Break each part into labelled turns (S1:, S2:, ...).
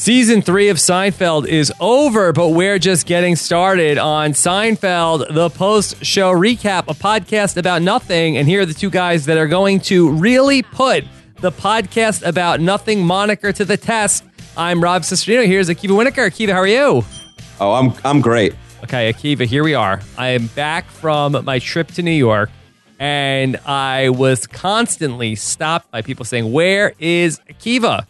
S1: Season three of Seinfeld is over, but we're just getting started on Seinfeld, the post show recap, a podcast about nothing. And here are the two guys that are going to really put the podcast about nothing moniker to the test. I'm Rob Cesternino. Here's Akiva Wienerkur. Akiva, how are you?
S2: Oh, I'm I'm great.
S1: Okay, Akiva, here we are. I am back from my trip to New York, and I was constantly stopped by people saying, Where is Akiva?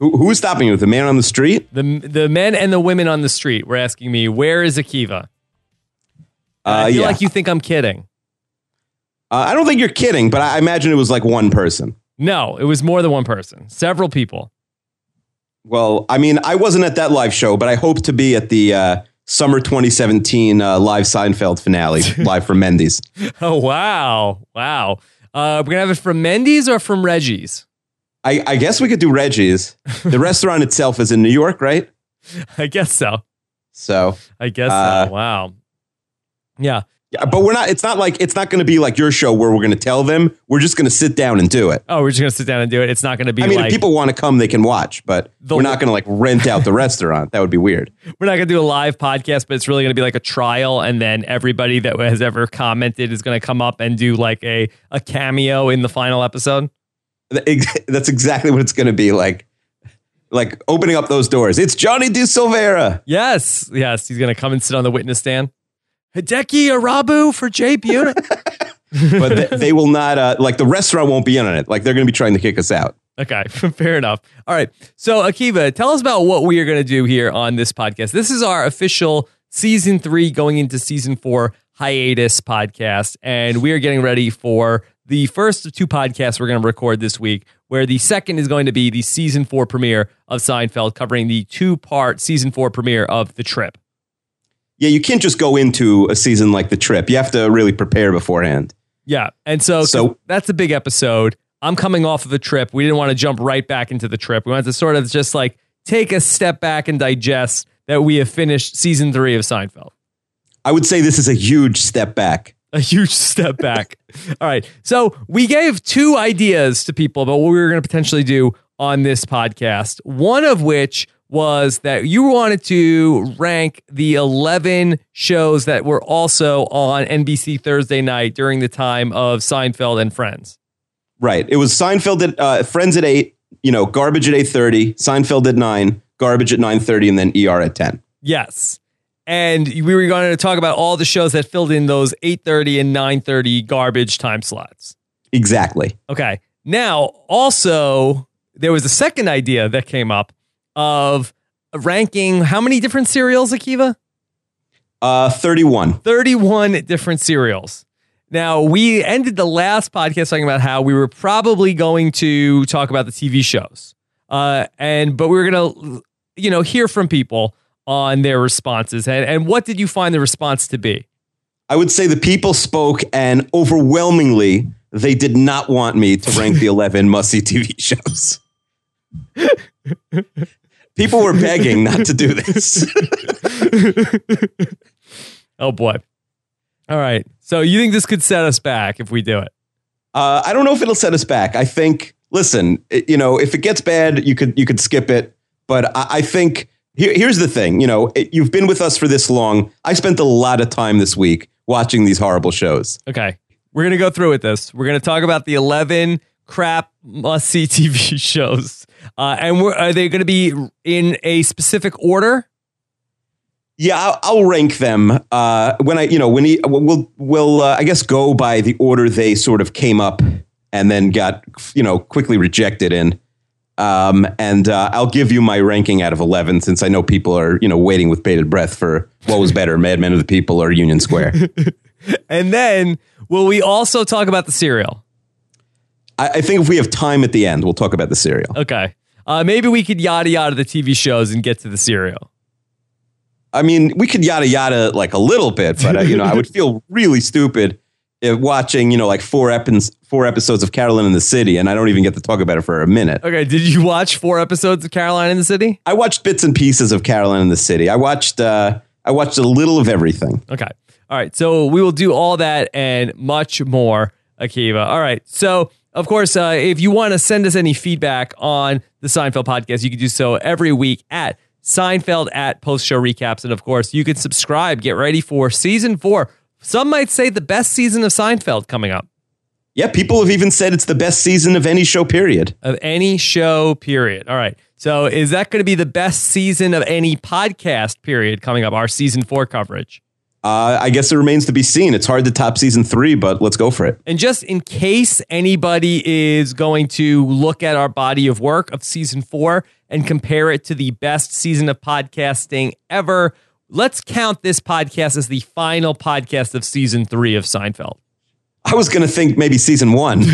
S2: Who, who's stopping you? The man on the street?
S1: The, the men and the women on the street were asking me, Where is Akiva?
S2: Uh,
S1: I feel
S2: yeah.
S1: like you think I'm kidding.
S2: Uh, I don't think you're kidding, but I imagine it was like one person.
S1: No, it was more than one person, several people.
S2: Well, I mean, I wasn't at that live show, but I hope to be at the uh, summer 2017 uh, live Seinfeld finale, live from Mendy's.
S1: Oh, wow. Wow. Uh, we're going to have it from Mendy's or from Reggie's?
S2: I, I guess we could do Reggie's. The restaurant itself is in New York, right?
S1: I guess so.
S2: So,
S1: I guess
S2: Uh,
S1: so. Wow. Yeah.
S2: yeah, but we're not. It's not like it's not going to be like your show where we're going to tell them. We're just going to sit down and do it.
S1: Oh, we're just going to sit down and do it. It's not going to be
S2: I mean,
S1: like,
S2: if people want to come, they can watch, but
S1: The-
S2: we're not going to like rent out the restaurant. That would be weird.
S1: we're not going to do a live podcast, but it's really going to be like a trial. And then everybody that has ever commented is going to come up and do like a, a cameo in the final episode.
S2: That's exactly what it's going to be like. Like opening up those doors. It's Johnny De Silveira.
S1: Yes. Yes. He's going to come and sit on the witness stand. Hideki Irabu for Jay Buhner.
S2: but they, they will not uh, like the restaurant won't be in on it like they're going to be trying to kick us out
S1: Okay, fair enough. All right. So, Akiva, tell us about what we are going to do here on this podcast. This is our official season three going into season four hiatus podcast. And we are getting ready for the first of two podcasts we're going to record this week, where the second is going to be the season four premiere of Seinfeld, covering the two part season four premiere of The Trip.
S2: yeah you can't just go into a season like the trip you have to really prepare beforehand
S1: Yeah. And so,
S2: So-
S1: that's a big episode. I'm coming off of The trip. We didn't want to jump right back into the trip. We wanted to sort of just like take a step back and digest that we have finished season three of Seinfeld.
S2: i would say this is a huge step back
S1: A huge step back. All right. So we gave two ideas to people about what we were going to potentially do on this podcast. One of which was that you wanted to rank the 11 shows that were also on NBC Thursday night during the time of Seinfeld and Friends.
S2: right it was seinfeld at uh, friends at 8 you know garbage at 8.30 seinfeld at 9 garbage at 9.30 and then er at 10
S1: Yes. And we were going to talk about all the shows that filled in those 8:30 and 9:30 garbage time slots.
S2: exactly
S1: Okay. Now, also there was a second idea that came up of ranking how many different cereals, Akiva?
S2: uh, 31
S1: 31 different cereals. Now, we ended the last podcast talking about how we were probably going to talk about the TV shows. Uh, and but we were going to you know hear from people on their responses. And and what did you find the response to be?
S2: i would say the people spoke and overwhelmingly they did not want me to rank the 11 must-see tv shows people were begging not to do this
S1: Oh boy. All right. So you think this could set us back if we do it?
S2: Uh, I don't know if it'll set us back. I think. Listen, it- you know, if it gets bad, you could you could skip it. But I, I think here, here's the thing. You know, it, you've been with us for this long. I spent a lot of time this week watching these horrible shows.
S1: Okay. We're to go through with this. We're to talk about the 11 crap must see TV shows. Uh, and we're, are they to be in a specific order?
S2: Yeah, I'll, I'll rank them uh, when I, you know, when he we'll we'll uh, I guess go by the order they sort of came up and then got you know quickly rejected in. Um, and uh, I'll give you my ranking out of eleven since I know people are you know waiting with bated breath for what was better, Madman of the People or Union Square.
S1: And then will we also talk about the cereal?
S2: I, I think if we have time at the end, we'll talk about the cereal.
S1: Okay. Uh, maybe we could yada yada the TV shows and get to the cereal.
S2: I mean, we could yada yada like a little bit, but uh, you know, I would feel really stupid watching you know like four episodes four episodes of Caroline in the City, and I don't even get to talk about it for a minute.
S1: Okay. Did you watch four episodes of Caroline in the City?
S2: I watched bits and pieces of Caroline in the City. I watched uh, I watched a little of everything.
S1: Okay. All right. So we will do all that and much more, Akiva. All right. So Of course, uh, if you want to send us any feedback on the Seinfeld podcast, you can do so every week at Seinfeld at Post Show Recaps. And of course, you can subscribe. Get ready for season four. Some might say the best season of Seinfeld coming up.
S2: Yeah, people have even said it's the best season of any show, period.
S1: Of any show, period. All right. So is that going to be the best season of any podcast, period, coming up, our season four coverage?
S2: Uh, I guess it remains to be seen. It's hard to top season three, but let's go for it.
S1: And just in case anybody is going to look at our body of work of season four and compare it to the best season of podcasting ever, let's count this podcast as the final podcast of season three of Seinfeld.
S2: I was going to think maybe season one.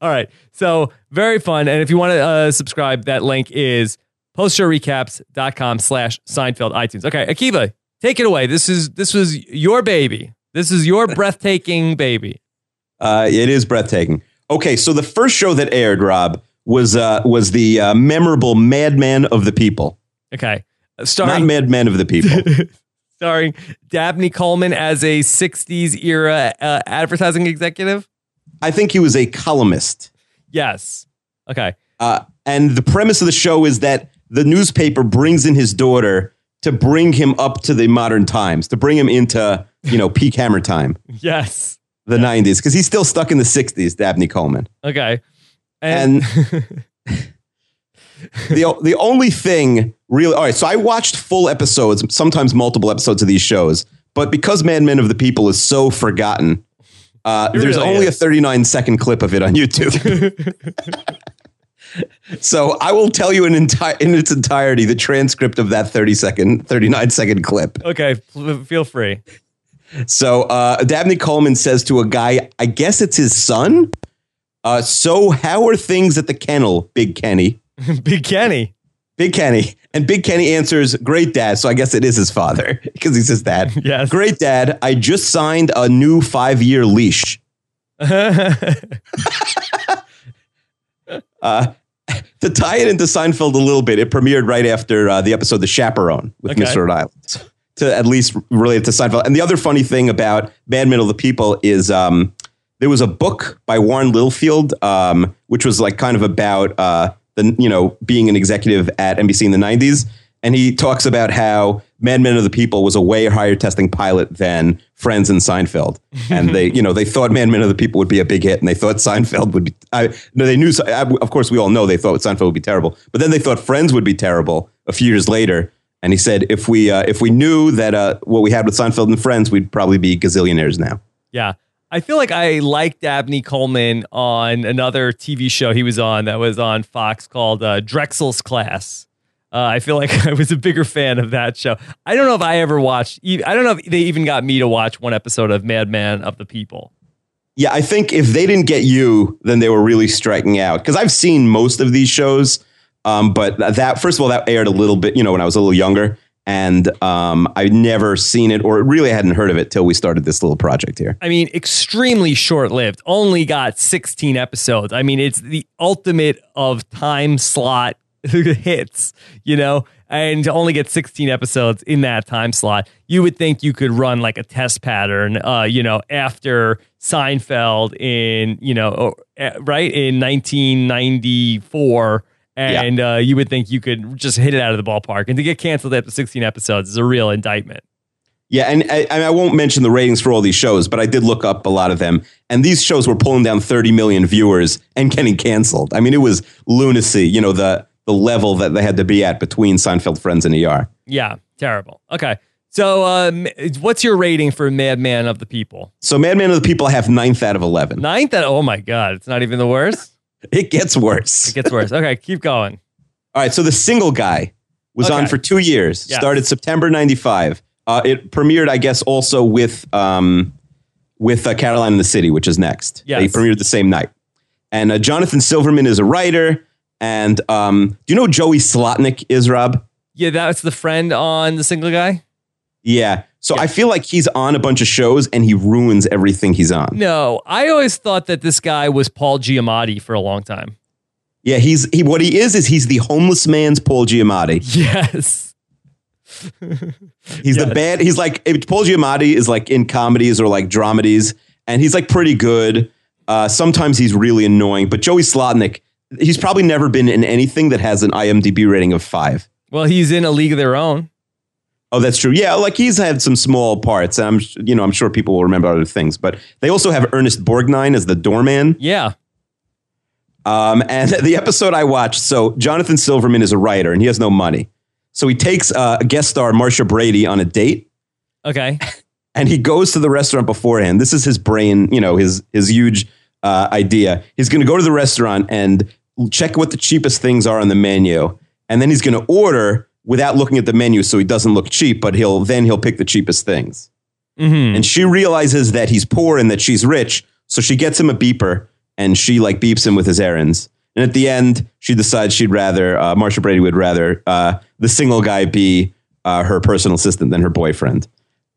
S1: All right. So very fun. And if you want to uh, subscribe, that link is postshowrecaps.com slash Seinfeld iTunes. Okay, Akiva, take it away. This is this was your baby. This is your breathtaking baby.
S2: Uh, it is breathtaking. Okay, so the first show that aired, Rob, was uh, was the uh, memorable Madman of the People.
S1: Okay.
S2: Not
S1: Starring
S2: Madman of the People.
S1: starring Dabney Coleman as a 60s era uh, advertising executive?
S2: I think he was a columnist.
S1: Yes. Okay.
S2: Uh, and the premise of the show is that the newspaper brings in his daughter to bring him up to the modern times, to bring him into, you know, peak hammer time,
S1: Yes.
S2: the 90s, because he's still stuck in the 60s, Dabney Coleman.
S1: Okay.
S2: And the, the only thing really, all right, so I watched full episodes, sometimes multiple episodes of these shows, but because Madman of the People is so forgotten, uh, there's
S1: really
S2: only
S1: is.
S2: a 39 second clip of it on YouTube. so I will tell you in, enti- in its entirety the transcript of that 30 second, 39 second clip.
S1: okay. f- Feel free.
S2: So uh, Dabney Coleman says to a guy, I guess it's his son. Uh, so how are things at the kennel, Big Kenny?
S1: Big Kenny.
S2: Big Kenny. And Big Kenny answers, Great dad. So I guess it is his father because he's his dad.
S1: Yes.
S2: Great dad. I just signed a new five year leash. Uh, to tie it into Seinfeld a little bit, it premiered right after uh, the episode The Chaperone with
S1: Okay.
S2: Mr. Rhode Island. To at least relate it to Seinfeld. And the other funny thing about Bad Men of the People is um, there was a book by Warren Littlefield, um, which was like kind of about uh, the you know being an executive at NBC in the '90s, and he talks about how Madman of the People was a way higher testing pilot than Friends and Seinfeld, and they you know they thought Madman of the People would be a big hit, and they thought Seinfeld would be. I, no, they knew. Of course, we all know they thought Seinfeld would be terrible, but then they thought Friends would be terrible a few years later. And he said, if we uh, if we knew that uh, what we had with Seinfeld and Friends, we'd probably be gazillionaires now.
S1: Yeah. I feel like I liked Dabney Coleman on another TV show he was on that was on Fox called uh, Drexel's Class. Uh, I feel like I was a bigger fan of that show. I don't know if I ever watched, I don't know if they even got me to watch one episode of Madman of the People.
S2: Yeah, I think if they didn't get you, then they were really striking out. Because I've seen most of these shows, um, but that first of all, that aired a little bit, you know, when I was a little younger, and um, I'd never seen it or really hadn't heard of it till we started this little project here.
S1: I mean, extremely short lived, only got 16 episodes. I mean, it's the ultimate of time slot hits, you know, and to only get 16 episodes in that time slot, you would think you could run like a test pattern, uh, you know, after Seinfeld in, you know, uh, right in 1994. And uh, you would think you could just hit it out of the ballpark. And to get canceled after 16 episodes is a real indictment.
S2: Yeah, and I, I won't mention the ratings for all these shows, but I did look up a lot of them, and these shows were pulling down 30 million viewers and getting canceled. I mean, it was lunacy, you know, the the level that they had to be at between Seinfeld, Friends, and ER.
S1: Yeah, terrible. Okay. So, um, what's your rating for Madman of the People?
S2: So, Madman of the People, I have ninth out of 11.
S1: Ninth? At, oh my God, it's not even the worst.
S2: It gets worse.
S1: It gets worse. Okay, keep going.
S2: All right, so the single guy was
S1: Okay.
S2: on for two years. Started September '95. Uh, it premiered, I guess, also with um, with uh, Caroline in the City, which is next.
S1: Yeah,
S2: They premiered the same night. And uh, Jonathan Silverman is a writer. And um, do you know Joey Slotnick is, Rob?
S1: Yeah, that's the friend on the single guy.
S2: Yeah. So I feel like he's on a bunch of shows and he ruins everything he's on.
S1: No, I always thought that this guy was Paul Giamatti for a long time.
S2: Yeah, he's he. What he is is he's the homeless man's Paul Giamatti.
S1: Yes.
S2: He's
S1: Yes.
S2: the bad. He's like Paul Giamatti is like in comedies or like dramedies, and he's like pretty good. Uh, sometimes he's really annoying, but Joey Slotnick, he's probably never been in anything that has an IMDb rating of five.
S1: Well, he's in a league of their own.
S2: Oh, that's true. Yeah, like he's had some small parts. I'm, you know, I'm sure people will remember other things. But they also have Ernest Borgnine as the doorman.
S1: Yeah.
S2: Um, and the episode I watched, so Jonathan Silverman is a writer and he has no money, so he takes uh, a guest star Marcia Brady on a date,
S1: Okay.
S2: and he goes to the restaurant beforehand. This is his brain, you know, his his huge uh, idea. He's going to go to the restaurant and check what the cheapest things are on the menu, and then he's going to order without looking at the menu, so he doesn't look cheap. But he'll then he'll pick the cheapest things.
S1: hmm
S2: And she realizes that he's poor and that she's rich, so she gets him a beeper and she like beeps him with his errands. And at the end, she decides she'd rather uh, Marcia Brady would rather uh, the single guy be uh, her personal assistant than her boyfriend.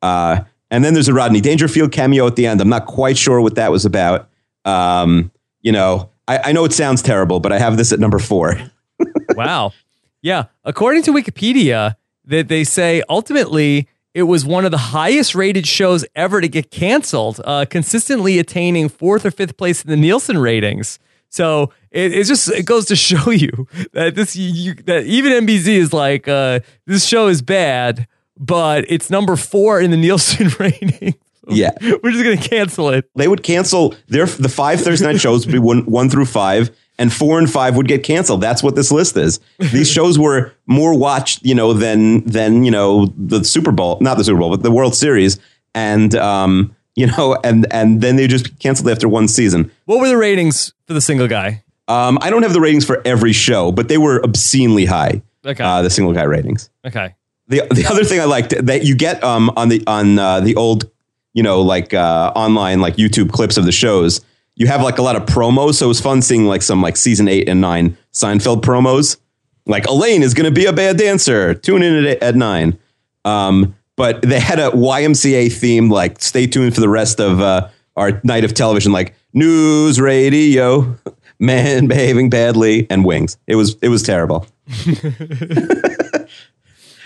S2: Uh, and then there's a Rodney Dangerfield cameo at the end. I'm not quite sure what that was about. Um, you know, I, I know it sounds terrible, but I have this at number four.
S1: wow. Yeah. According to Wikipedia, that they say ultimately it was one of the highest rated shows ever to get canceled, uh, consistently attaining fourth or fifth place in the Nielsen ratings. So it, it just it goes to show you that this you, that even NBC is like uh, this show is bad, but it's number four in the Nielsen rating.
S2: Yeah.
S1: We're just gonna cancel it.
S2: They would cancel their the five Thursday night shows would be one, one through five, and four and five would get canceled. That's what this list is. These shows were more watched, you know, than than you know the Super Bowl, not the Super Bowl, but the World Series, and um, you know, and and then they just canceled after one season.
S1: What were the ratings for the single guy?
S2: Um, I don't have the ratings for every show, but they were obscenely high.
S1: Okay.
S2: Uh, the single guy ratings.
S1: Okay.
S2: The the other thing I liked that you get um on the on uh, the old you know like uh, online like YouTube clips of the shows. You have like a lot of promos, so it was fun seeing like some like season eight and nine Seinfeld promos. Like Elaine is going to be a bad dancer. Tune in at, at nine. Um, but they had a YMCA theme. Like stay tuned for the rest of uh, our night of television. Like news radio, man behaving badly, and wings. It was it was terrible.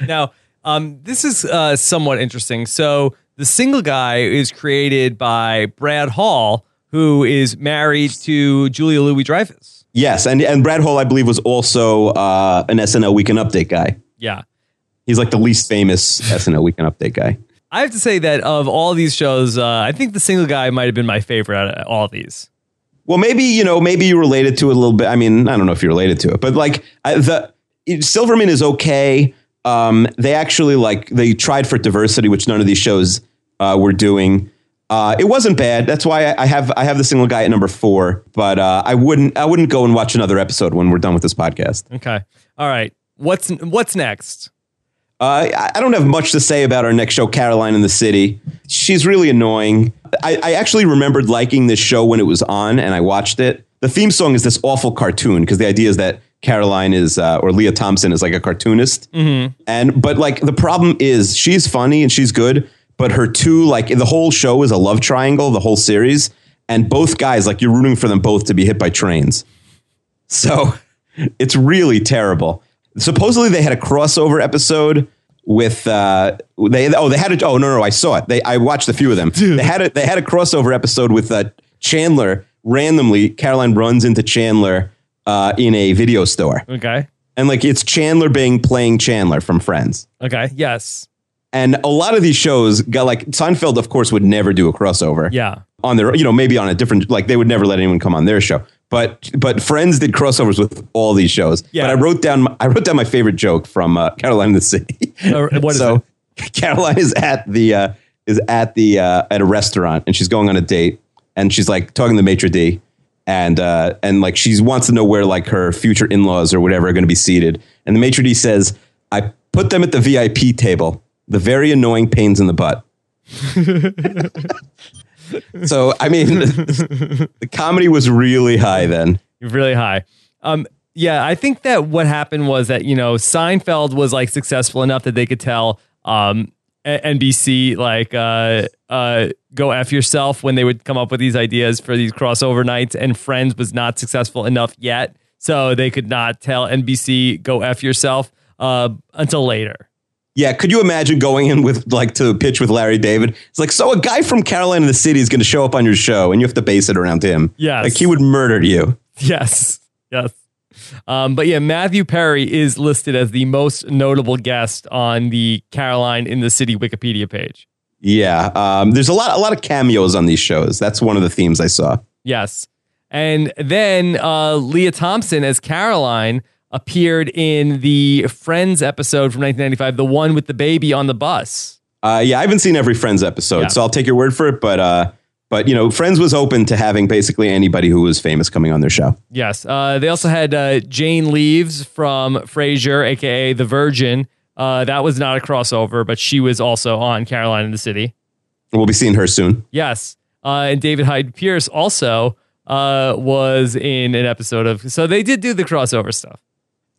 S1: Now, um, this is uh, somewhat interesting. So, the single guy is created by Brad Hall, who is married to Julia Louis Dreyfus.
S2: Yes, and and Brad Hall, I believe, was also uh, an SNL Weekend Update guy.
S1: Yeah.
S2: He's like the least famous SNL Weekend Update guy.
S1: I have to say that of all these shows, uh, I think the single guy might have been my favorite out of all these.
S2: Well, maybe you know, maybe you related to it a little bit. I mean, I don't know if you related to it, but like I, the Silverman is okay. Um, they actually like they tried for diversity, which none of these shows uh, were doing. Uh, it wasn't bad. That's why I, have I have the single guy at number four. But uh, I wouldn't I wouldn't go and watch another episode when we're done with this podcast.
S1: Okay. All right. What's what's next?
S2: Uh, I- don't have much to say about our next show, Caroline in the City. She's really annoying. I, I actually remembered liking this show when it was on, and I watched it. The theme song is this awful cartoon because the idea is that Caroline is uh, or Lea Thompson is like a cartoonist, and but like the problem is she's funny and she's good, but her two like the whole show is a love triangle, the whole series, and both guys like you're rooting for them both to be hit by trains. So it's really terrible. Supposedly they had a crossover episode with uh they oh they had a oh no no I saw it. They I watched a few of them. They had a they had a crossover episode with uh, Chandler randomly Caroline runs into Chandler uh in a video store.
S1: Okay.
S2: And like it's Chandler Bing playing Chandler from Friends.
S1: Okay. Yes.
S2: And a lot of these shows got like Seinfeld of course would never do a crossover.
S1: Yeah.
S2: on their you know maybe on a different like they would never let anyone come on their show. But but friends did crossovers with all these shows.
S1: Yeah.
S2: but i wrote down my- i wrote down my favorite joke from uh, caroline in the city.
S1: Uh, what is
S2: so caroline is at the uh, is at the uh, at a restaurant and she's going on a date and she's like talking to the maitre d and uh, and like she wants to know where like her future in-laws or whatever are going to be seated. And the maitre d says i put them at the vip table the very annoying pains in the butt so I mean, the comedy was really high then.
S1: really high. Um, yeah, I think that what happened was that you know Seinfeld was like successful enough that they could tell um, NBC like uh, uh, go f yourself when they would come up with these ideas for these crossover nights, and Friends was not successful enough yet, so they could not tell NBC go f yourself uh, until later.
S2: Yeah, could you imagine going in with like to pitch with Larry David? It's like, so a guy from Carolina in the City is going to show up on your show, and you have to base it around him.
S1: Yes.
S2: like he would murder you.
S1: Yes. Yes. Um, but yeah, Matthew Perry is listed as the most notable guest on the Caroline in the City Wikipedia page.
S2: Yeah, um, there's a lot, a lot of cameos on these shows. That's one of the themes I saw.
S1: Yes. And then uh, Leah Thompson as Caroline appeared in the Friends episode from 1995, the one with the baby on the bus.
S2: Uh, yeah, I haven't seen every Friends episode,
S1: Yeah.
S2: so I'll take your word for it. But uh, but you know, Friends was open to having basically anybody who was famous coming on their show.
S1: Yes. Uh, they also had uh, Jane Leeves from Frasier, aka The Virgin. Uh, that was not a crossover, but she was also on Caroline in the City.
S2: We'll be seeing her soon.
S1: Yes. Uh, and David Hyde Pierce also uh, was in an episode of. So they did do the crossover stuff.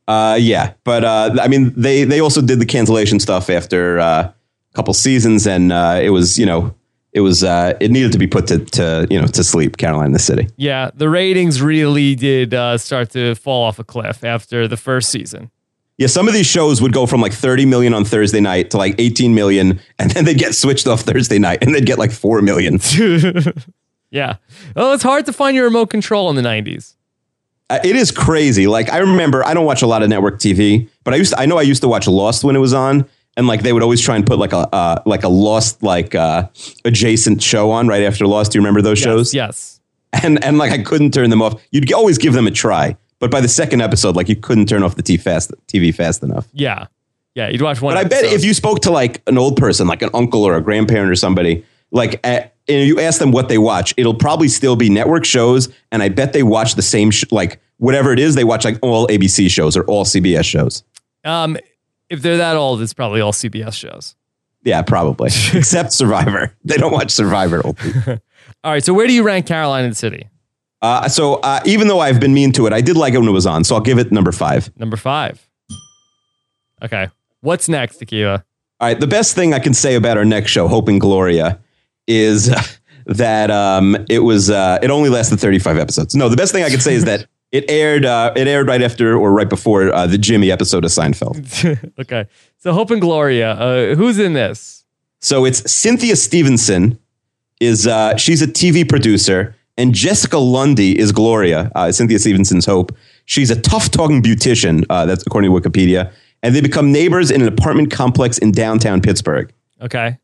S2: Uh, yeah, but uh, I mean, they they also did the cancellation stuff after uh, a couple seasons, and uh, it was you know it was uh, it needed to be put to, to you know to sleep. Caroline in the City.
S1: Yeah, the ratings really did uh, start to fall off a cliff after the first season.
S2: Yeah, some of these shows would go from like 30 million on Thursday night to like 18 million, and then they'd get switched off Thursday night, and they'd get like four million.
S1: Yeah. Oh, it's hard to find your remote control in the 90s.
S2: Uh, it is crazy. Like I remember, I don't watch a lot of network TV, but I used to, I know I used to watch Lost when it was on, and like they would always try and put like a uh, like a Lost like uh, adjacent show on right after Lost. Do you remember those shows?
S1: Yes.
S2: And and like I couldn't turn them off. You'd always give them a try, but by the second episode, like you couldn't turn off the TV fast TV fast enough.
S1: Yeah. Yeah. You'd watch one.
S2: But I bet if you spoke to like an old person, like an uncle or a grandparent or somebody, like uh and you ask them what they watch, it'll probably still be network shows, and I bet they watch the same sh- like whatever it is. They watch like all ABC shows or all CBS shows.
S1: Um, if they're that old, it's probably all CBS shows.
S2: Yeah, probably. Except Survivor. They don't watch Survivor.
S1: All right. So where do you rank Caroline in the City?
S2: Uh, so uh, even though I've been mean to it, I did like it when it was on. So I'll give it number five.
S1: Number five. Okay. What's next, Akiva?
S2: All right. The best thing I can say about our next show, Hope and Gloria, is that um, it was uh, it only lasted 35 episodes. No, the best thing I can say is that it aired uh, it aired right after or right before uh, the Jimmy episode of Seinfeld.
S1: okay. So Hope and Gloria. Uh, who's in this?
S2: So it's Cynthia Stevenson is uh, she's a TV producer, and Jessica Lundy is Gloria. Uh, Cynthia Stevenson's Hope. She's a tough talking beautician. Uh, that's according to Wikipedia. And they become neighbors in an apartment complex in downtown Pittsburgh.
S1: Okay.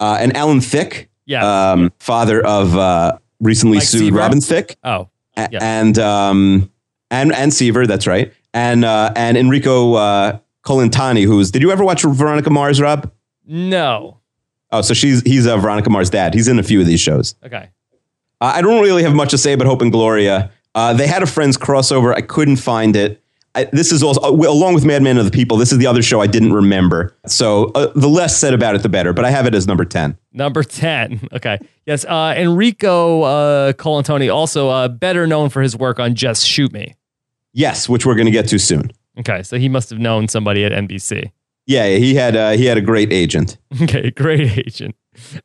S2: Uh, and Alan Thicke,
S1: Yes.
S2: um, father of uh, recently
S1: Mike
S2: sued? Robin Thicke,
S1: Oh.
S2: A-
S1: Yeah.
S2: and um, and and Seaver. That's right. And uh, and Enrico uh, Colantoni, who's did you ever watch Veronica Mars, Rob?
S1: No.
S2: Oh, so she's he's uh, Veronica Mars' dad. He's in a few of these shows.
S1: Okay.
S2: Uh, I don't really have much to say about Hope and Gloria. Uh, they had a Friends crossover. I couldn't find it. I, this is also uh, along with Madman of the People. This is the other show I didn't remember. So uh, the less said about it, the better. But I have it as number ten.
S1: Number 10. Okay. Yes. Uh, Enrico uh, Colantoni, also uh, better known for his work on Just Shoot Me.
S2: Yes, which we're going to get to soon.
S1: Okay. So he must have known somebody at NBC.
S2: Yeah, yeah, he had uh, he had a great agent.
S1: Okay. Great agent.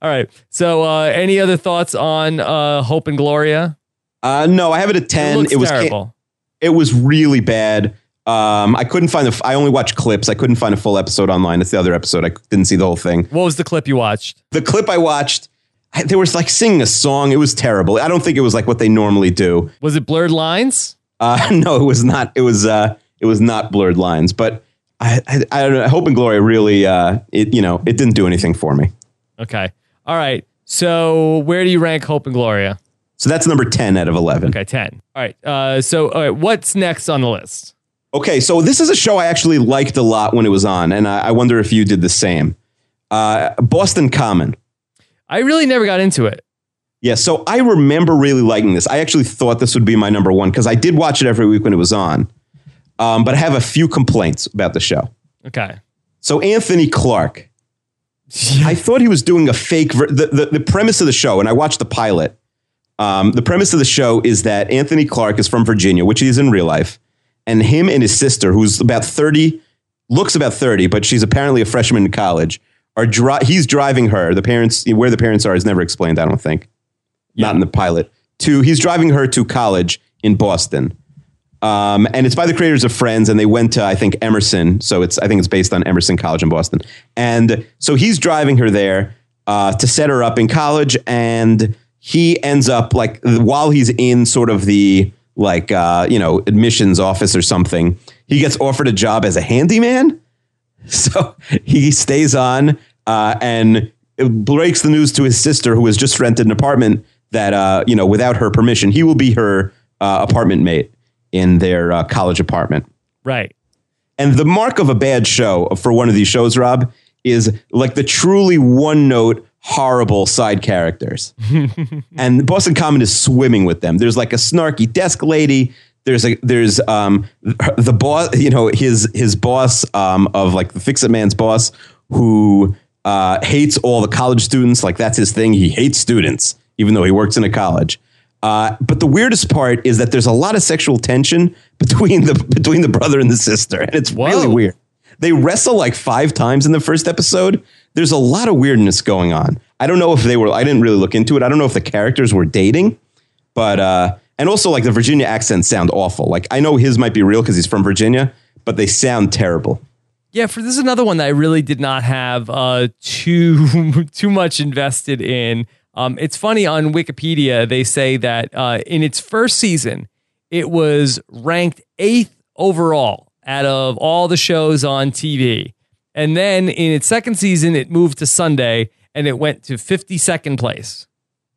S1: All right. So uh, any other thoughts on uh, Hope and Gloria?
S2: Uh, no, I have it at
S1: It
S2: ten.
S1: looks
S2: It, was
S1: terrible.
S2: It was really bad. Um, I couldn't find the. I only watched clips. I couldn't find a full episode online. It's the other episode. I didn't see the whole thing.
S1: What was the clip you watched?
S2: The clip I watched, I, they were like singing a song. It was terrible. I don't think it was like what they normally do.
S1: Was it Blurred Lines?
S2: Uh, no, it was not. It was uh, it was not blurred lines. But I, I, I don't know. Hope and Glory really, uh, it you know, it didn't do anything for me.
S1: Okay. All right. So where do you rank Hope and Gloria?
S2: So that's number ten out of eleven.
S1: Okay, 10. All right. Uh, so all right, what's next on the list?
S2: Okay, so this is a show I actually liked a lot when it was on, and I, I wonder if you did the same. Uh, Boston Common.
S1: I really never got into it.
S2: Yeah, so I remember really liking this. I actually thought this would be my number one because I did watch it every week when it was on. Um, but I have a few complaints about the show.
S1: Okay.
S2: So Anthony Clark, I thought he was doing a fake. Ver- the, the the premise of the show, and I watched the pilot. Um, the premise of the show is that Anthony Clark is from Virginia, which he is in real life, and him and his sister, who's about thirty, looks about thirty, but she's apparently a freshman in college. Are dri- he's driving her. The parents, where the parents are, is never explained. I don't think, not in the pilot. To he's driving her to college in Boston. Um, and it's by the creators of Friends, and they went to I think Emerson, so it's I think it's based on Emerson College in Boston. And so he's driving her there uh, to set her up in college, and he ends up like while he's in sort of the like uh, you know admissions office or something, he gets offered a job as a handyman. So he stays on uh, and breaks the news to his sister, who has just rented an apartment that uh, you know without her permission, he will be her uh, apartment mate in their uh, college apartment.
S1: Right.
S2: And the mark of a bad show for one of these shows, Rob, is like the truly one note horrible side characters. and Boston Common is swimming with them. There's like a snarky desk lady. There's a there's um the boss, you know, his his boss um of like the Fix It Man's boss who uh, hates all the college students. Like that's his thing. He hates students, even though he works in a college. Uh, but the weirdest part is that there's a lot of sexual tension between the between the brother and the sister, and it's
S1: Whoa.
S2: really weird. They wrestle like five times in the first episode. There's a lot of weirdness going on. I don't know if they were. I didn't really look into it. I don't know if the characters were dating, but uh, and also like the Virginia accents sound awful. Like I know his might be real because he's from Virginia, but they sound terrible.
S1: Yeah, for this is another one that I really did not have uh, too too much invested in. Um, it's funny on Wikipedia they say that uh, in its first season it was ranked eighth overall out of all the shows on TV, and then in its second season it moved to Sunday and it went to fifty second place.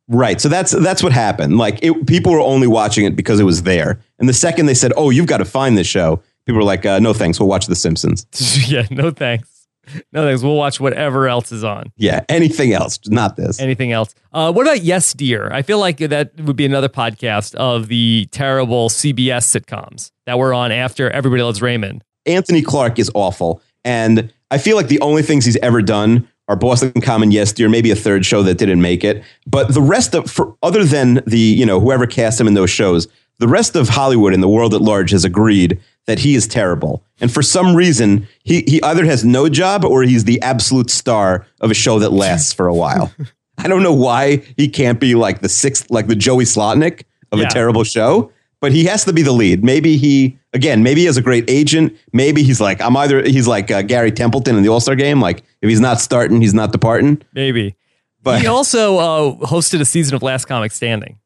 S2: Right. So that's that's what happened. Like it, people were only watching it because it was there. And the second they said, "Oh, you've got to find this show," people were like, uh, "No, thanks. We'll watch The Simpsons."
S1: yeah, no thanks. No thanks. We'll watch whatever else is on.
S2: Yeah, anything else, not this.
S1: Anything else? Uh, what about Yes Dear? I feel like that would be another podcast of the terrible CBS sitcoms that were on after Everybody Loves Raymond.
S2: Anthony Clark is awful, and I feel like the only things he's ever done are Boston Common, Yes Dear, maybe a third show that didn't make it. But the rest of, for, other than the you know whoever cast him in those shows, the rest of Hollywood and the world at large has agreed that he is terrible. And for some reason, he, he either has no job or he's the absolute star of a show that lasts for a while. I don't know why he can't be like the sixth, like the Joey Slotnick of
S1: Yeah.
S2: a terrible show, but he has to be the lead. Maybe he, again, maybe he has a great agent. Maybe he's like, I'm either, he's like uh, Garry Templeton in the All Star game. Like, if he's not starting, he's not departing.
S1: Maybe.
S2: But
S1: he also uh, hosted a season of Last Comic Standing.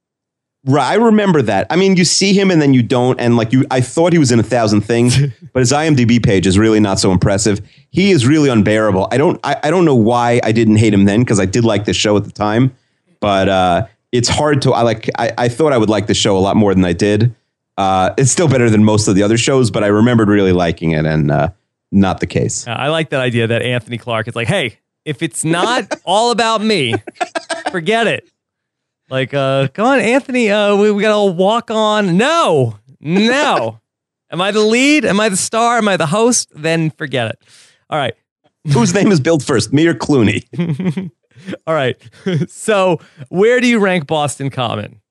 S2: Right, I remember that. I mean, you see him and then you don't, and like you, I thought he was in a thousand things, but his IMDb page is really not so impressive. He is really unbearable. I don't, I, I don't know why I didn't hate him then because I did like the show at the time, but uh, it's hard to. I like. I, I thought I would like the show a lot more than I did. Uh, it's still better than most of the other shows, but I remembered really liking it, and uh, not the case.
S1: Uh, I like that idea that Anthony Clark is like, hey, if it's not all about me, forget it. Like, uh, come on, Anthony, uh, we, we got to walk on. No, no. Am I the lead? Am I the star? Am I the host? Then forget it. All right.
S2: Whose name is billed first, me or Clooney?
S1: All right. so, where do you rank Boston Common?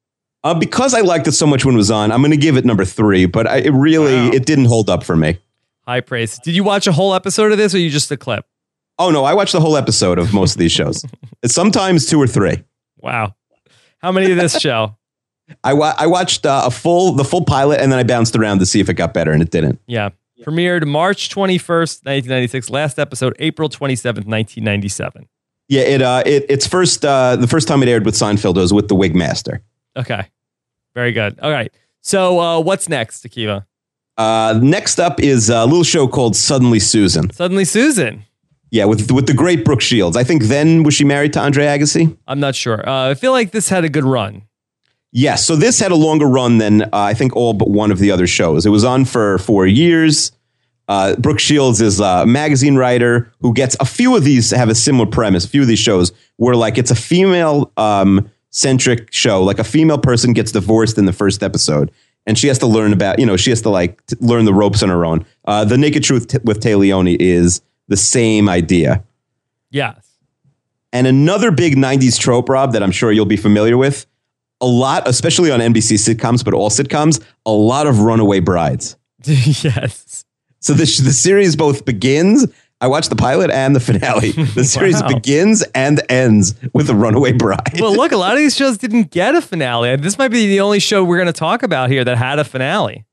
S2: Uh, because I liked it so much when it was on, I'm going to give it number three. But I, it really,
S1: Wow.
S2: it didn't hold up for me.
S1: High praise. Did you watch a whole episode of this or you just a clip?
S2: Oh no, I watched the whole episode of most of these shows. Sometimes two or three.
S1: Wow. How many of this show?
S2: I, wa- I watched uh, a full the full pilot and then I bounced around to see if it got better and it didn't.
S1: Yeah. Premiered March 21st, 1996. Last episode, April 27th, 1997.
S2: Yeah, it uh it its first uh the first time it aired with Seinfeld was with the Wig Master.
S1: Okay. Very good. All right. So, uh, what's next, Akiva?
S2: Uh, next up is a little show called Suddenly Susan.
S1: Suddenly Susan.
S2: Yeah, with with the great Brooke Shields. I think then was she married to Andre Agassi?
S1: I'm not sure. Uh, I feel like this had a good run.
S2: Yes. So this had a longer run than uh, I think all but one of the other shows. It was on for four years. Uh, Brooke Shields is a magazine writer who gets a few of these have a similar premise. A few of these shows where like it's a female um, centric show. Like a female person gets divorced in the first episode, and she has to learn about you know she has to like t- learn the ropes on her own. Uh, the Naked Truth t- with Téa Leoni is the same idea.
S1: Yes.
S2: And another big 90s trope, Rob, that I'm sure you'll be familiar with a lot, especially on NBC sitcoms, but all sitcoms, a lot of runaway brides.
S1: yes.
S2: So the, the series both begins, I watched the pilot and the finale. The series
S1: Wow.
S2: begins and ends with a runaway bride.
S1: Well, look, a lot of these shows didn't get a finale. This might be the only show we're going to talk about here that had a finale.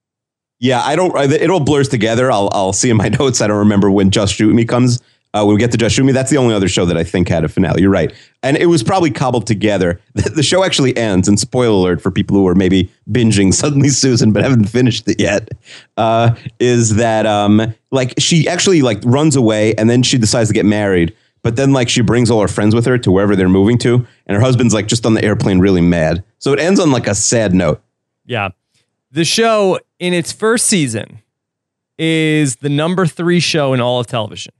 S2: Yeah, I don't. It all blurs together. I'll I'll see in my notes. I don't remember when Just Shoot Me comes. Uh, we get to Me, that's the only other show that I think had a finale. You're right, and it was probably cobbled together. The, the show actually ends. And spoiler alert for people who are maybe binging Suddenly Susan but haven't finished it yet. Uh, is that um like she actually like runs away and then she decides to get married. But then, like, she brings all her friends with her to wherever they're moving to, and her husband's like just on the airplane, really mad. So it ends on like a sad note.
S1: Yeah. The show in its first season is the number three show in all of television.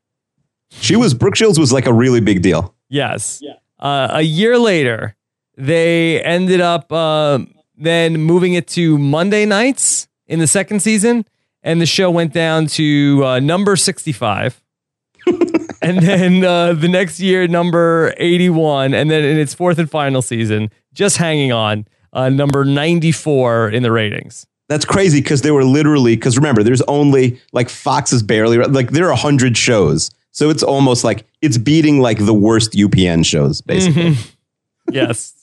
S2: She was Brooke Shields was like a really big deal.
S1: Yes. Yeah. Uh, a year later, they ended up uh, then moving it to Monday nights in the second season, and the show went down to uh, number 65. and then uh, the next year, number 81. And then in its fourth and final season, just hanging on, uh, number 94 in the ratings.
S2: That's crazy because they were literally, because remember, there's only like Fox is barely, like there are 100 shows. So it's almost like it's beating like the worst UPN shows, basically.
S1: Mm-hmm. yes.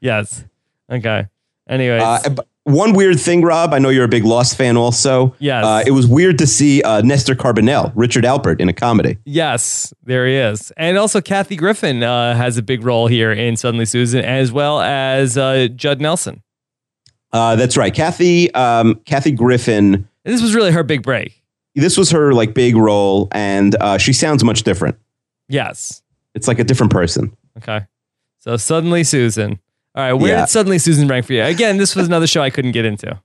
S1: yes. Okay. Anyways.
S2: Uh, one weird thing, Rob. I know you're a big Lost fan, also.
S1: Yes.
S2: Uh, it was weird to see uh, Nestor Carbonell, Richard Alpert, in a comedy.
S1: Yes, there he is, and also Kathy Griffin uh, has a big role here in Suddenly Susan, as well as uh, Judd Nelson.
S2: Uh, that's right, Kathy. Um, Kathy Griffin.
S1: This was really her big break.
S2: This was her like big role, and uh, she sounds much different.
S1: Yes,
S2: it's like a different person.
S1: Okay, so Suddenly Susan. All right, where yeah. did Suddenly Susan rank for you? Again, this was another show I couldn't get into.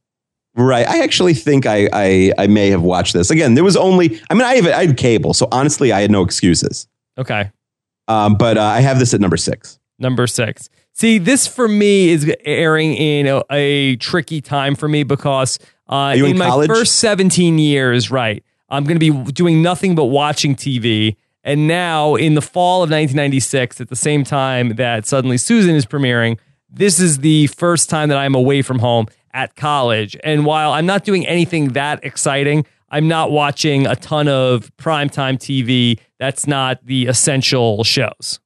S2: Right. I actually think I, I, I may have watched this. Again, there was only, I mean, I, have, I had cable, so honestly, I had no excuses.
S1: Okay.
S2: Um, but uh, I have this at number six.
S1: Number six. See, this for me is airing in a, a tricky time for me because uh, in, in my first 17 years, right, I'm going to be doing nothing but watching TV. And now in the fall of 1996, at the same time that Suddenly Susan is premiering, this is the first time that I'm away from home at college. And while I'm not doing anything that exciting, I'm not watching a ton of primetime TV. That's not the essential shows.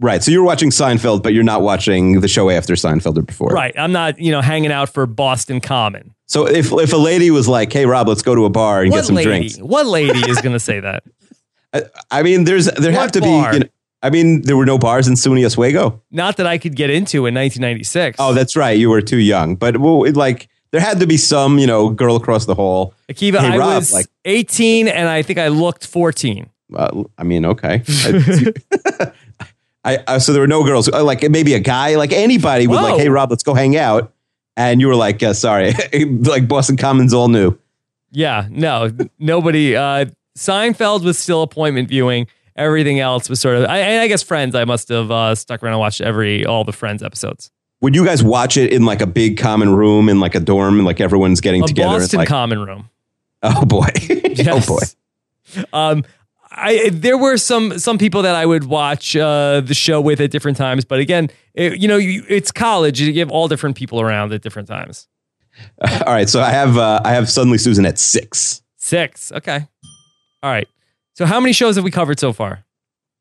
S2: Right. So you're watching Seinfeld, but you're not watching the show after Seinfeld or before.
S1: Right. I'm not, you know, hanging out for Boston Common.
S2: So if if a lady was like, "Hey, Rob, let's go to a bar and
S1: what
S2: get some
S1: lady?
S2: drinks,"
S1: what lady is going to say that?
S2: I, I, mean, there's there
S1: what
S2: have to
S1: bar?
S2: be. You know, I mean, there were no bars in SUNY Oswego.
S1: Not that I could get into in 1996.
S2: Oh, that's right. You were too young. But well, it, like, there had to be some, you know, girl across the hall.
S1: Akiva, hey, I Rob, was like, 18 and I think I looked 14.
S2: Uh, I mean, okay. I, I, so there were no girls, uh, like maybe a guy, like anybody would Whoa. like, hey, Rob, let's go hang out. And you were like, uh, sorry, like Boston Commons all new.
S1: Yeah, no, nobody. Uh, Seinfeld was still appointment viewing everything else was sort of. I, I guess Friends. I must have uh, stuck around and watched every all the Friends episodes.
S2: Would you guys watch it in like a big common room in like a dorm and like everyone's getting
S1: a
S2: together?
S1: Boston
S2: like,
S1: common room.
S2: Oh boy! oh boy!
S1: Um, I there were some some people that I would watch uh, the show with at different times, but again, it, you know, you, it's college. You have all different people around at different times.
S2: all right, so I have uh, I have suddenly Susan at six.
S1: Six. Okay. All right. So how many shows have we covered so far?